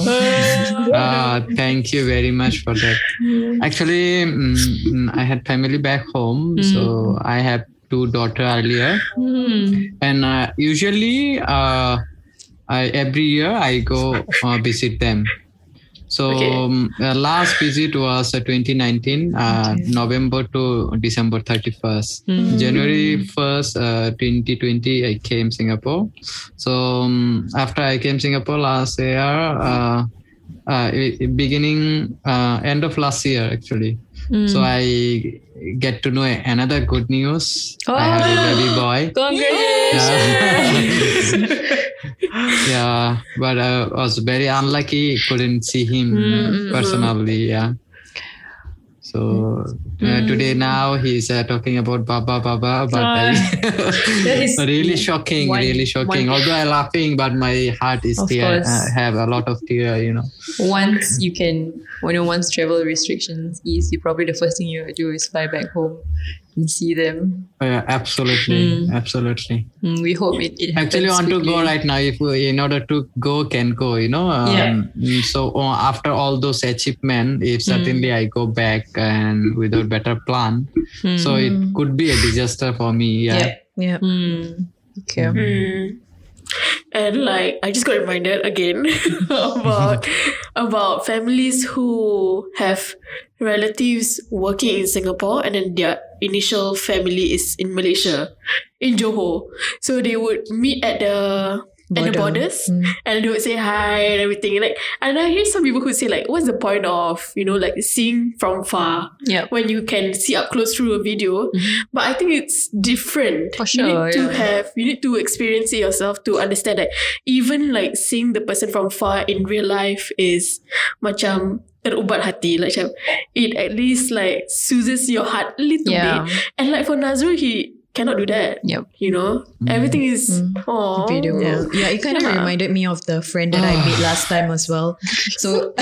Speaker 3: uh, thank you very much for that. Actually, mm, mm, I had family back home, so I have two daughter earlier, and uh, usually uh, I every year I go uh, visit them. So
Speaker 4: Okay.
Speaker 3: um, uh, last visit was uh, 2019, uh, November to December 31st. January 1st, uh, 2020, I came Singapore. So um, after I came Singapore last year, uh, uh, beginning uh, end of last year actually. So I get to know another good news. Oh, I have a baby boy.
Speaker 5: Congratulations!
Speaker 3: yeah, but I was very unlucky. Couldn't see him personally. Yeah. So uh, today now he's uh, talking about Baba Baba, but I, really shocking,
Speaker 5: one-
Speaker 3: really shocking.
Speaker 5: one-
Speaker 3: Although I'm laughing, but my heart is
Speaker 5: Of
Speaker 3: tear.
Speaker 5: course.
Speaker 3: Uh, have a lot of tear, you know.
Speaker 5: once you can, when you once travel restrictions ease, you probably the first thing you do is fly back home and see them.
Speaker 3: Uh, absolutely, absolutely.
Speaker 5: Mm, we hope it, it
Speaker 3: Actually, want to go right now. If we, in order to go, can go. You know. Um,
Speaker 5: Yeah.
Speaker 3: mm, So uh, after all those achievements, if certainly I go back and without better plan, so it could be a disaster for me. Yeah.
Speaker 5: Yep.
Speaker 2: Yeah.
Speaker 5: Mm, okay.
Speaker 4: And like I just got reminded again about about families who have relatives working in Singapore and then their initial family is in Malaysia, in Johor. So they would meet at the at the
Speaker 2: Border.
Speaker 4: borders
Speaker 2: Mm.
Speaker 4: and they would say hi and everything. Like and I hear some people who say like, what's the point of, you know, like seeing from far
Speaker 5: Yeah.
Speaker 4: when you can see up close through a video. But I think it's different.
Speaker 5: For
Speaker 4: You
Speaker 5: sure,
Speaker 4: need to have you need to experience it yourself to understand that even like seeing the person from far in real life is macam terubat hati. Like it at least like soothes your heart a little
Speaker 5: Yeah.
Speaker 4: bit. And like for Nazrul, he cannot do that.
Speaker 5: Yep.
Speaker 4: You know? Everything is
Speaker 2: Mm.
Speaker 4: oh
Speaker 2: video call. Yeah, it kind of
Speaker 4: Yeah.
Speaker 2: reminded me of the friend that I made last time as well. So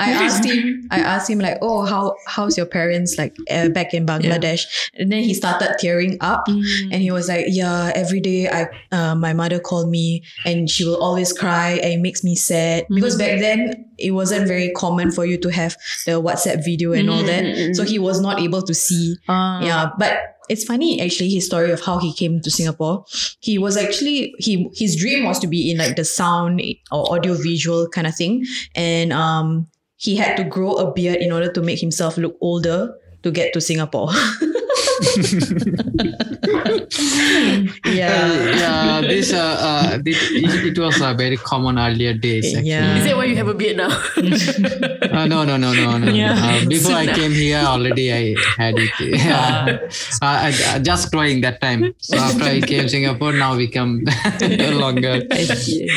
Speaker 2: I asked him, I asked him like, oh, how how's your parents like uh, back in Bangladesh? And then he started tearing up, and he was like, yeah, every day I, uh, my mother called me, and she will always cry, and it makes me sad because back then it wasn't very common for you to have the WhatsApp video and all that, so he was not able to see. Yeah, but it's funny actually his story of how he came to Singapore. He was actually he his dream was to be in like the sound or audio visual kind of thing, and um he had to grow a beard in order to make himself look older to get to Singapore. yeah.
Speaker 3: yeah, this uh, uh this, it, it was uh, very common earlier days. Actually.
Speaker 2: Yeah.
Speaker 4: Is that why you have a beard now?
Speaker 3: Uh, no, no, no, no, no.
Speaker 4: Yeah.
Speaker 3: Uh, before I came here, already I had it. Yeah. uh, I, I- just growing that time. So after I came Singapore, now become longer.
Speaker 5: I see.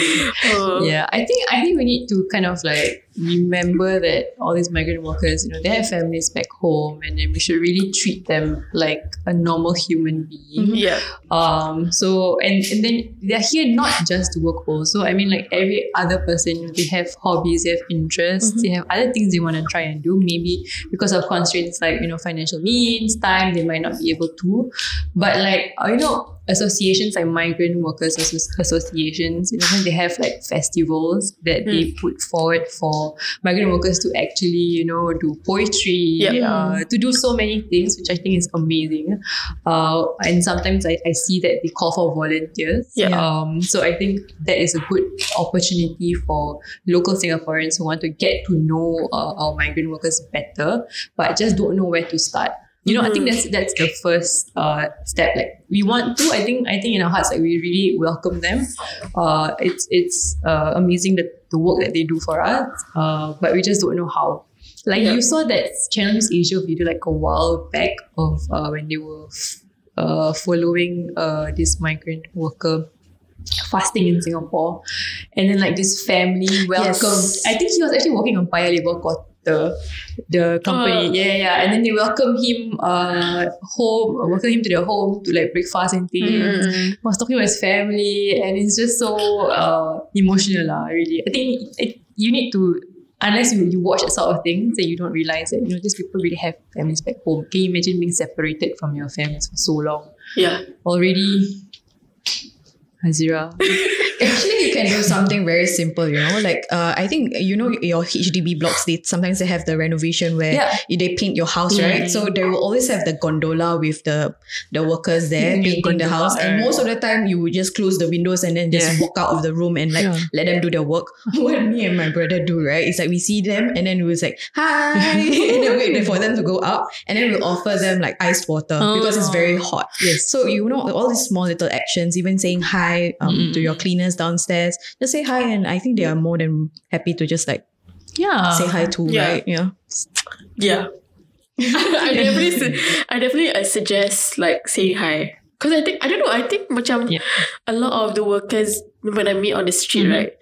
Speaker 4: Oh.
Speaker 5: yeah, I think I think we need to kind of like remember that all these migrant workers, you know, they have families back home, and then we should really treat them like a normal human being.
Speaker 4: Yeah.
Speaker 5: Um. So and and then they're here not just to work. Also, I mean, like every other person, you know, they have hobbies, they have interests, they have other things they want to try and do. Maybe because of constraints like you know financial means, time, they might not be able to. But like uh, you know, associations like migrant workers associations, you know, they have like festivals that they put forward for migrant workers to actually you know do poetry,
Speaker 4: Yeah.
Speaker 5: uh, to do so many things, which I think is amazing. Uh, and sometimes I, I see that they call for volunteers.
Speaker 4: Yeah.
Speaker 5: Um, so I think that is a good opportunity for local Singaporeans who want to get to know uh, our migrant workers better, but just don't know where to start. You know, I think that's that's the first uh, step. Like we want to. I think I think in our hearts, like we really welcome them. Uh, it's it's uh, amazing that the work that they do for us, uh, but we just don't know how. Like
Speaker 4: Yeah.
Speaker 5: you saw that Channel News Asia video like a while back of uh, when they were f- uh, following uh, this migrant worker fasting in Singapore, and then like this family welcomed.
Speaker 2: Yes.
Speaker 5: I think he was actually working on Paya Lebar Quarter, the company.
Speaker 4: Oh.
Speaker 5: yeah, yeah. And then they welcome him uh home, uh, welcome him to their home to like breakfast and things.
Speaker 4: Mm.
Speaker 5: Was talking about his family, and it's just so uh emotional, lah. Really, I think it, you need to. Unless you, you watch that sort of things, then you don't realize that you know these people really have families back home. Can you imagine being separated from your families for so long?
Speaker 4: Yeah.
Speaker 5: Already, Hazira.
Speaker 2: Actually, you can do something very simple, you know. Like, uh, I think you know your HDB blocks. They sometimes they have the renovation where
Speaker 5: Yeah.
Speaker 2: they paint your house, right? So they will always have the gondola with the the workers there
Speaker 5: Mm,
Speaker 2: painting the house. And most of the time, you would just close the windows and then just
Speaker 5: Yeah.
Speaker 2: walk out of the room and like let them do their work. What me and my brother do, right? Is like we see them and then we was like hi, and then wait for them to go up, and then we'll offer them like iced water because it's very hot.
Speaker 5: Yes.
Speaker 2: So you know all these small little actions, even saying hi um, to your cleaners downstairs, just say hi, and I think they are more than happy to just like
Speaker 5: Yeah.
Speaker 2: say hi too,
Speaker 4: Yeah.
Speaker 2: right? Yeah.
Speaker 4: Yeah. I definitely, su- I definitely uh, suggest like saying hi. Cause I think I don't know. I think macam
Speaker 5: Yeah.
Speaker 4: a lot of the workers when I meet on the street, right,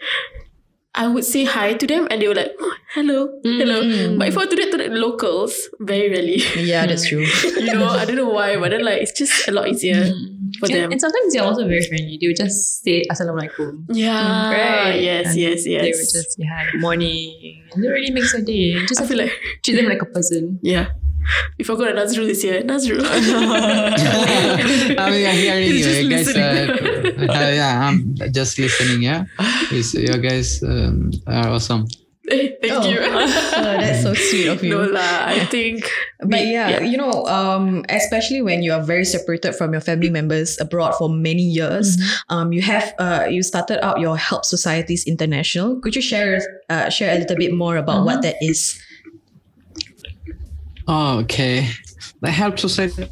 Speaker 4: I would say hi to them and they were like, "Oh, hello, hello. Mm-hmm. But if I do that to the locals, very rarely.
Speaker 2: Yeah, that's true.
Speaker 4: you know, I don't know why, but then like it's just a lot easier mm. for
Speaker 5: And,
Speaker 4: them.
Speaker 5: and sometimes they're also very friendly. They would just say Assalamualaikum.
Speaker 4: yeah.
Speaker 5: Mm, right.
Speaker 4: Yes.
Speaker 5: And
Speaker 4: Yes. Yes.
Speaker 5: They would just say hi, morning. And it really makes your day. Just
Speaker 4: I feel like
Speaker 5: treat them like a person.
Speaker 4: yeah. If forgot got a Nazrul this year, Nazrul.
Speaker 3: I mean, I'm hearing
Speaker 4: He's
Speaker 3: you
Speaker 4: just
Speaker 3: guys. Uh, uh, yeah, I'm just listening. Yeah, It's- you guys um, are awesome.
Speaker 4: Thank
Speaker 2: Oh.
Speaker 4: you.
Speaker 2: Oh, that's so sweet of you.
Speaker 4: No lah, I think.
Speaker 2: But
Speaker 4: we-
Speaker 2: yeah, you know, um, especially when you are very separated from your family members abroad for many years, um, you have uh, you started out your Help Societies International. Could you share uh, share a little bit more about what that is?
Speaker 3: Oh, okay. The Help Society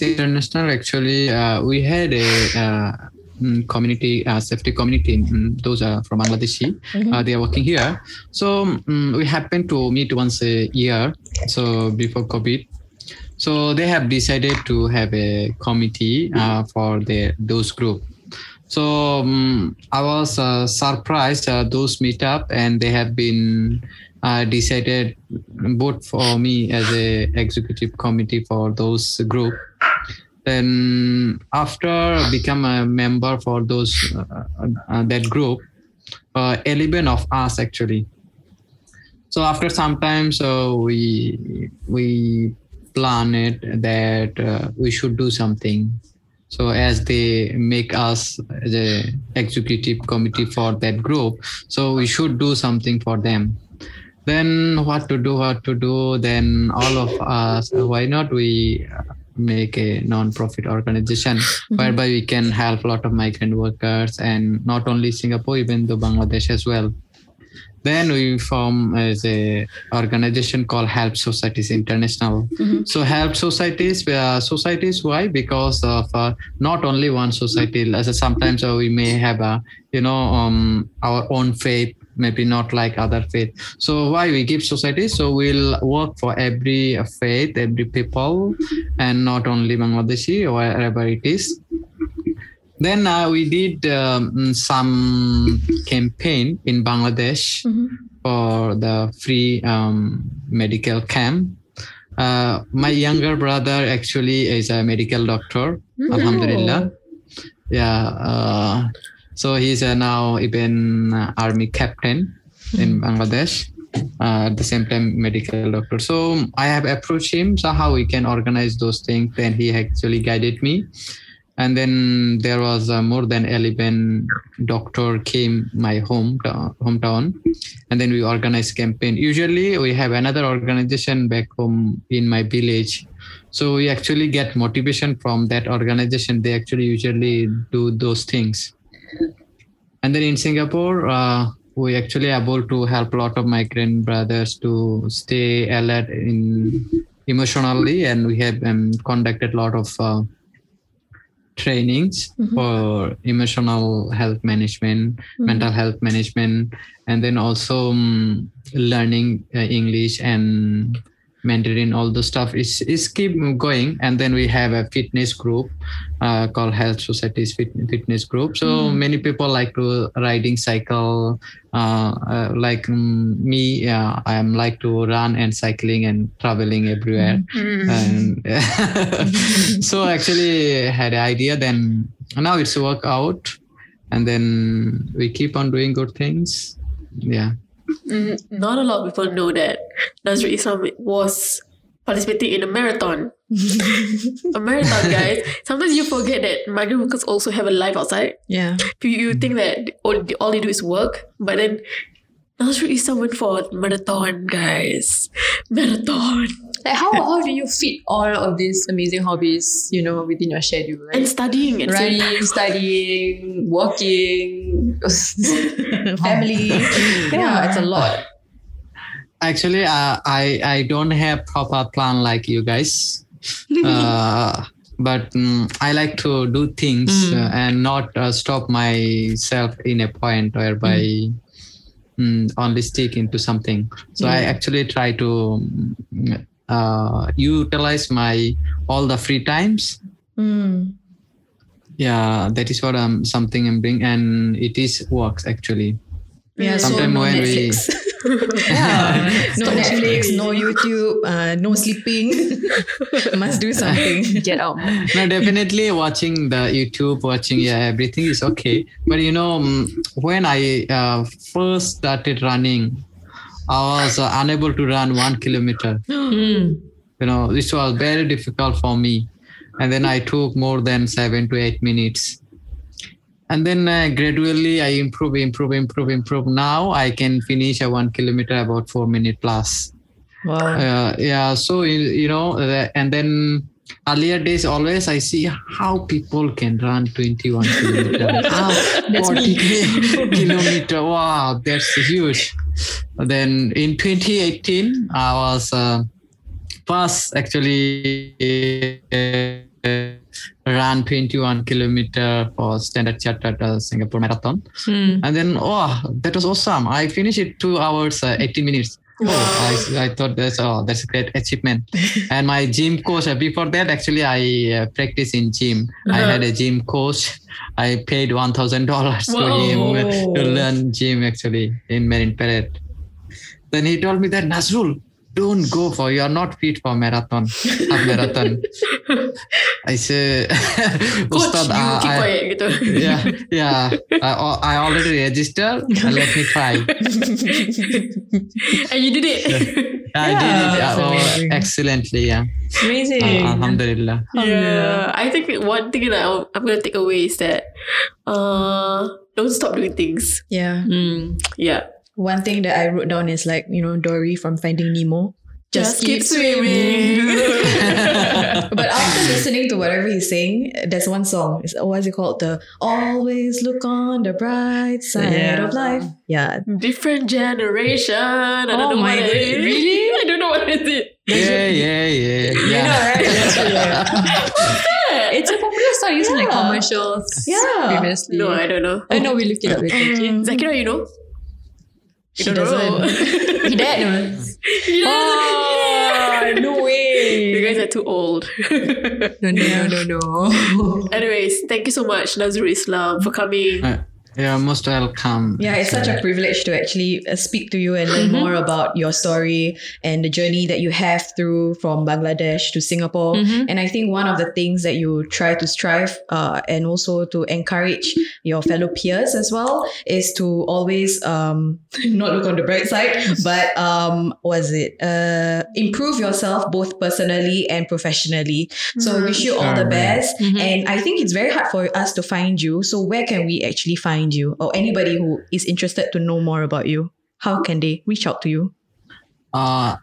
Speaker 3: International actually, uh, we had a uh, mm, community uh, safety community. mm, Those are from Bangladeshi. Uh, they are working here. So mm, we happen to meet once a year. So before COVID. So they have decided to have a committee uh, for the those group. So um, I was uh, surprised uh, those meet up and they have been uh, decided both for me as a executive committee for those group. Then after become a member for those uh, uh, that group, uh, 11 of us actually. So after some time, so we we plan it that uh, we should do something so as they make us the executive committee for that group so we should do something for them then what to do what to do? Then all of us why not we uh, make a non-profit organization whereby we can help a lot of migrant workers and not only singapore even though bangladesh as well. Then we form as a organization called help societies international. So help societies uh, societies why? Because of uh, not only one society as sometimes uh, we may have a you know um, our own faith maybe not like other faith so why we give society so we'll work for every faith every people and not only bangladeshi or wherever it is then uh, we did um, some campaign in Bangladesh for the free um, medical camp. Uh, my younger brother actually is a medical doctor. Alhamdulillah. Yeah. Uh, so he's uh, now even uh, army captain in Bangladesh. Uh, at the same time, medical doctor. So I have approached him. So how we can organize those things. Then he actually guided me and then there was uh, more than 11 doctor came my home hometown and then we organized campaign usually we have another organization back home in my village so we actually get motivation from that organization they actually usually do those things and then in singapore uh, we actually able to help a lot of migrant brothers to stay alert in emotionally. And we have um, conducted a lot of uh, trainings for emotional health management, mental health management, and then also um, learning uh, English and Mandarin. All the stuff is is keep going, and then we have a fitness group uh, called Health Societies Fit- Fitness Group. So many people like to riding cycle. Uh, uh, like um, me, uh, I am like to run and cycling and traveling everywhere and so actually had an idea then now it's work out and then we keep on doing good things yeah
Speaker 4: Mm, Mm-hmm. not a lot of people know that Nazrul Islam was participating in a marathon. a marathon, guys. Sometimes you forget that migrant workers also have a life outside.
Speaker 2: Yeah.
Speaker 4: You, you think that all, all they do is work, but then Nazrul Islam went for a marathon, guys. Marathon.
Speaker 5: Like how how do you fit all of these amazing hobbies, you know, within your schedule? Like
Speaker 4: And studying at the
Speaker 5: running, studying, working.
Speaker 2: Family. yeah, it's a lot.
Speaker 3: actually uh, i i don't have proper plan like you guys. Uh, but mm, i like to do things uh, and not uh, stop myself in a point whereby mm, only stick into something. So i actually try to mm, uh, utilize my all the free times.
Speaker 2: Mm.
Speaker 3: Yeah that is what i'm something i'm doing and it is works actually
Speaker 2: Yeah, so
Speaker 3: Sometime
Speaker 2: no
Speaker 3: when we-
Speaker 2: Netflix. yeah, no Netflix, no YouTube, uh, no sleeping. Must do something.
Speaker 5: Get out.
Speaker 3: no definitely watching the youtube watching yeah everything is okay but you know mm, when i uh, first started running i was uh, unable to run one kilometer
Speaker 5: Mm.
Speaker 3: you know this was very difficult for me and then i took more than seven to eight minutes and then uh, gradually I improve, improve, improve, improve. Now I can finish a one kilometer about four minute plus.
Speaker 2: Wow.
Speaker 3: Uh, yeah, so you you know, uh, and then earlier days always I see how people can run 21 kilometer. How
Speaker 5: That's me.
Speaker 3: 40 kilometer. Wow, that's huge. Then in 2018, I was uh, first actually uh, ran 21 kilometer for Standard Chartered uh, Singapore Marathon.
Speaker 2: Hmm.
Speaker 3: And then, oh, that was awesome. I finished it two hours, uh, 18 minutes. Oh, I, I thought that's oh that's a great achievement. and my gym coach uh, before that actually I uh, practice in gym. I
Speaker 4: Uh-huh.
Speaker 3: had a gym coach. I paid one thousand dollars to him to learn gym actually in Marine Parade. Then he told me that Nazrul, don't go for you are not fit for marathon, half marathon. I say,
Speaker 4: Coach,
Speaker 3: Ustad,
Speaker 4: you
Speaker 3: uh,
Speaker 4: keep
Speaker 3: I-
Speaker 4: quiet gitu.
Speaker 3: yeah, yeah. I, I already registered. Let me try.
Speaker 4: and you did it.
Speaker 3: I
Speaker 2: Yeah,
Speaker 3: did it
Speaker 2: that's
Speaker 3: uh, oh, excellently. Yeah.
Speaker 5: Amazing.
Speaker 3: Uh, Alhamdulillah.
Speaker 4: yeah, I think one thing that I'll, I'm gonna take away is that uh, don't stop doing things.
Speaker 2: Yeah.
Speaker 5: Mm.
Speaker 4: Yeah,
Speaker 2: One thing that I wrote down is like, you know, Dory from Finding Nemo.
Speaker 4: just, keep, swimming.
Speaker 2: But after listening to whatever he's saying, there's one song. It's, what is it called? The Always Look on the Bright Side
Speaker 5: Yeah.
Speaker 2: of Life. Yeah.
Speaker 4: Different generation. I don't
Speaker 5: Oh
Speaker 4: know
Speaker 5: my
Speaker 4: what it is.
Speaker 5: Really?
Speaker 4: I don't know what it is.
Speaker 3: Yeah, yeah, yeah.
Speaker 5: You
Speaker 3: yeah.
Speaker 5: know, right? It's a popular song used in like
Speaker 2: Yeah.
Speaker 5: commercials
Speaker 2: Yeah.
Speaker 5: previously.
Speaker 4: No, I don't know.
Speaker 5: I know we look it up later. okay?
Speaker 2: Um,
Speaker 4: Zakira, you know? You
Speaker 2: She
Speaker 4: don't know.
Speaker 2: doesn't.
Speaker 5: He dad knows.
Speaker 4: Yeah.
Speaker 5: no way.
Speaker 4: You guys are too old.
Speaker 5: No, no, no, no, no.
Speaker 4: Anyways, thank you so much, Nazrul Islam, for coming.
Speaker 3: Uh, You're most welcome.
Speaker 2: Yeah, it's such a privilege to actually uh, speak to you and learn more about your story and the journey that you have through from Bangladesh to Singapore. And I think one of the things that you try to strive uh, and also to encourage your fellow peers as well is to always um, not look on the bright side, but um, was it uh, improve yourself both personally and professionally. So wish you all the
Speaker 3: Sure.
Speaker 2: best. And I think it's very hard for us to find you. So where can we actually find you, or anybody who is interested to know more about you? How can they reach out to you?
Speaker 3: Uh,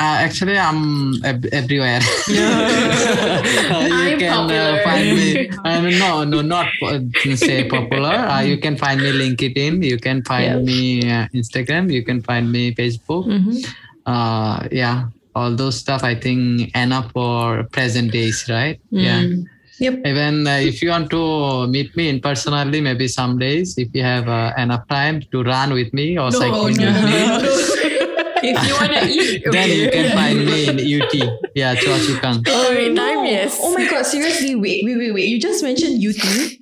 Speaker 3: uh, actually, I'm ev- everywhere. you
Speaker 4: I'm
Speaker 3: can uh, find me. Uh, no, no, not uh, say popular. Uh, you can find me LinkedIn. You can find me uh, Instagram. You can find me Facebook. Uh, yeah, all those stuff. I think enough for present days, right? Yeah.
Speaker 2: Yep.
Speaker 3: Even uh, if you want to meet me in personally, maybe some days, if you have uh, enough time to run with me or cycling with me,
Speaker 5: if you want to eat,
Speaker 3: then you can find me in Yew Tee. Yeah, Choa Chu Kang.
Speaker 4: Alright, time, yes.
Speaker 2: Oh my god, seriously, wait, wait, wait, wait. You just mentioned Yew Tee.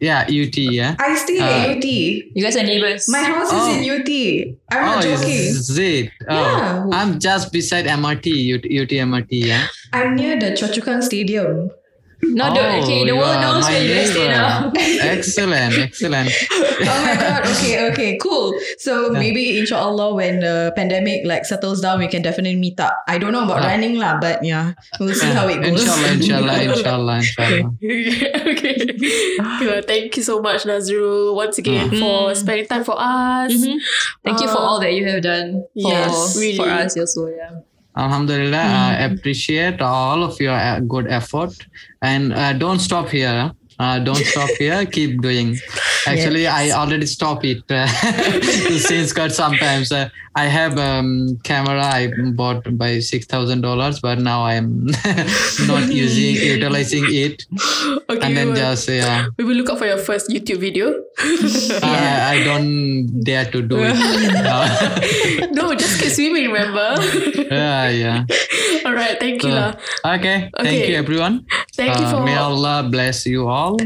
Speaker 3: Yeah, Yew Tee. Yeah.
Speaker 2: I stay
Speaker 3: Uh,
Speaker 2: at Yew Tee.
Speaker 5: You guys are neighbors.
Speaker 2: My house
Speaker 3: Oh.
Speaker 2: is in Yew Tee. I'm not
Speaker 3: oh,
Speaker 2: joking.
Speaker 3: is it? Oh,
Speaker 2: Yeah.
Speaker 3: I'm just beside MRT, Yew Tee, UT MRT. Yeah.
Speaker 2: I'm near the Choa Chu Kang Stadium.
Speaker 5: Not the, okay, the
Speaker 3: Oh,
Speaker 5: world
Speaker 3: are
Speaker 5: knows where you guys stay
Speaker 3: neighbor.
Speaker 5: now.
Speaker 3: excellent, excellent.
Speaker 2: oh my god. Okay, okay, cool. So
Speaker 3: Yeah.
Speaker 2: maybe inshallah when the pandemic like settles down, we can definitely meet up. I don't know about
Speaker 3: Ah.
Speaker 2: running lah, but yeah, we'll see how it goes.
Speaker 3: Inshallah, inshallah, inshallah, inshallah.
Speaker 4: okay. Good. Thank you so much, Nazrul, once again for spending time for us.
Speaker 5: Mhm. Thank you for
Speaker 4: Uh,
Speaker 5: all that you have done for,
Speaker 4: yes, really.
Speaker 5: for us also. Yeah.
Speaker 3: Alhamdulillah, I appreciate all of your uh, good effort and uh, don't stop here. Uh, don't stop here. Keep doing. Actually, I already stop it uh, since got sometimes. Uh, I have um camera I bought by six thousand dollars, but now I'm not using utilizing it,
Speaker 4: Okay,
Speaker 3: and
Speaker 4: we,
Speaker 3: then
Speaker 4: will,
Speaker 3: just yeah,
Speaker 4: we will look out for your first YouTube video.
Speaker 3: I, I don't dare to do it. Uh,
Speaker 4: no, just swimming, remember?
Speaker 3: yeah, yeah.
Speaker 4: Alright, thank you.
Speaker 3: So,
Speaker 4: lah.
Speaker 3: okay, thank
Speaker 4: Okay.
Speaker 3: you everyone.
Speaker 4: Thank you
Speaker 3: Uh,
Speaker 4: for
Speaker 3: may Allah bless you all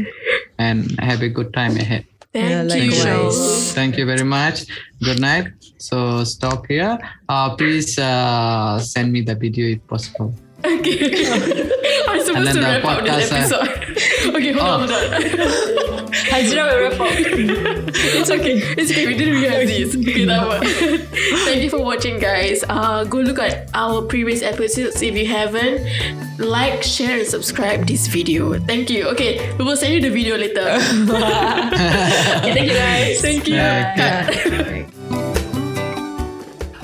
Speaker 3: and have a good time ahead.
Speaker 4: thank
Speaker 2: Yeah,
Speaker 4: you.
Speaker 2: likewise.
Speaker 3: Thank you very much. Good night. So stop here. Uh, please uh, send me the video if possible.
Speaker 4: Okay. I'm
Speaker 3: And
Speaker 4: supposed
Speaker 3: then
Speaker 4: to wrap up this
Speaker 3: podcast, uh,
Speaker 4: episode. okay, hold on,
Speaker 3: Oh.
Speaker 4: hold on.
Speaker 6: Hajra will wrap up.
Speaker 4: It's okay. It's okay. We didn't realize this. Okay, tak apa. Thank you for watching, guys. Uh, go look at our previous episodes if you haven't. Like, share, and subscribe this video. Thank you. Okay, we will send you the video later.
Speaker 6: Okay, thank you guys.
Speaker 4: Thank you.
Speaker 3: Yeah,
Speaker 4: Cut.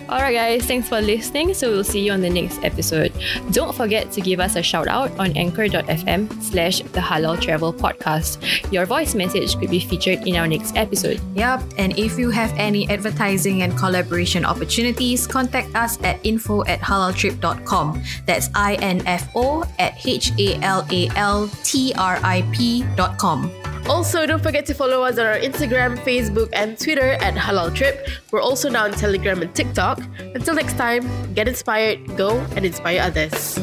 Speaker 5: Alright, guys, thanks for listening. So we'll see you on the next episode. Don't forget to give us a shout out on anchor.fm slash the Halal Travel Podcast. Your voice message could be featured in our next episode.
Speaker 2: Yup, and if you have any advertising and collaboration opportunities, contact us at info at halaltrip.com. That's I-N-F-O at H-A-L-A-L-T-R-I-P dot com.
Speaker 4: Also, don't forget to follow us on our Instagram, Facebook, and Twitter at Halal Trip. We're also now on Telegram and TikTok. Until next time, get inspired, go and inspire others.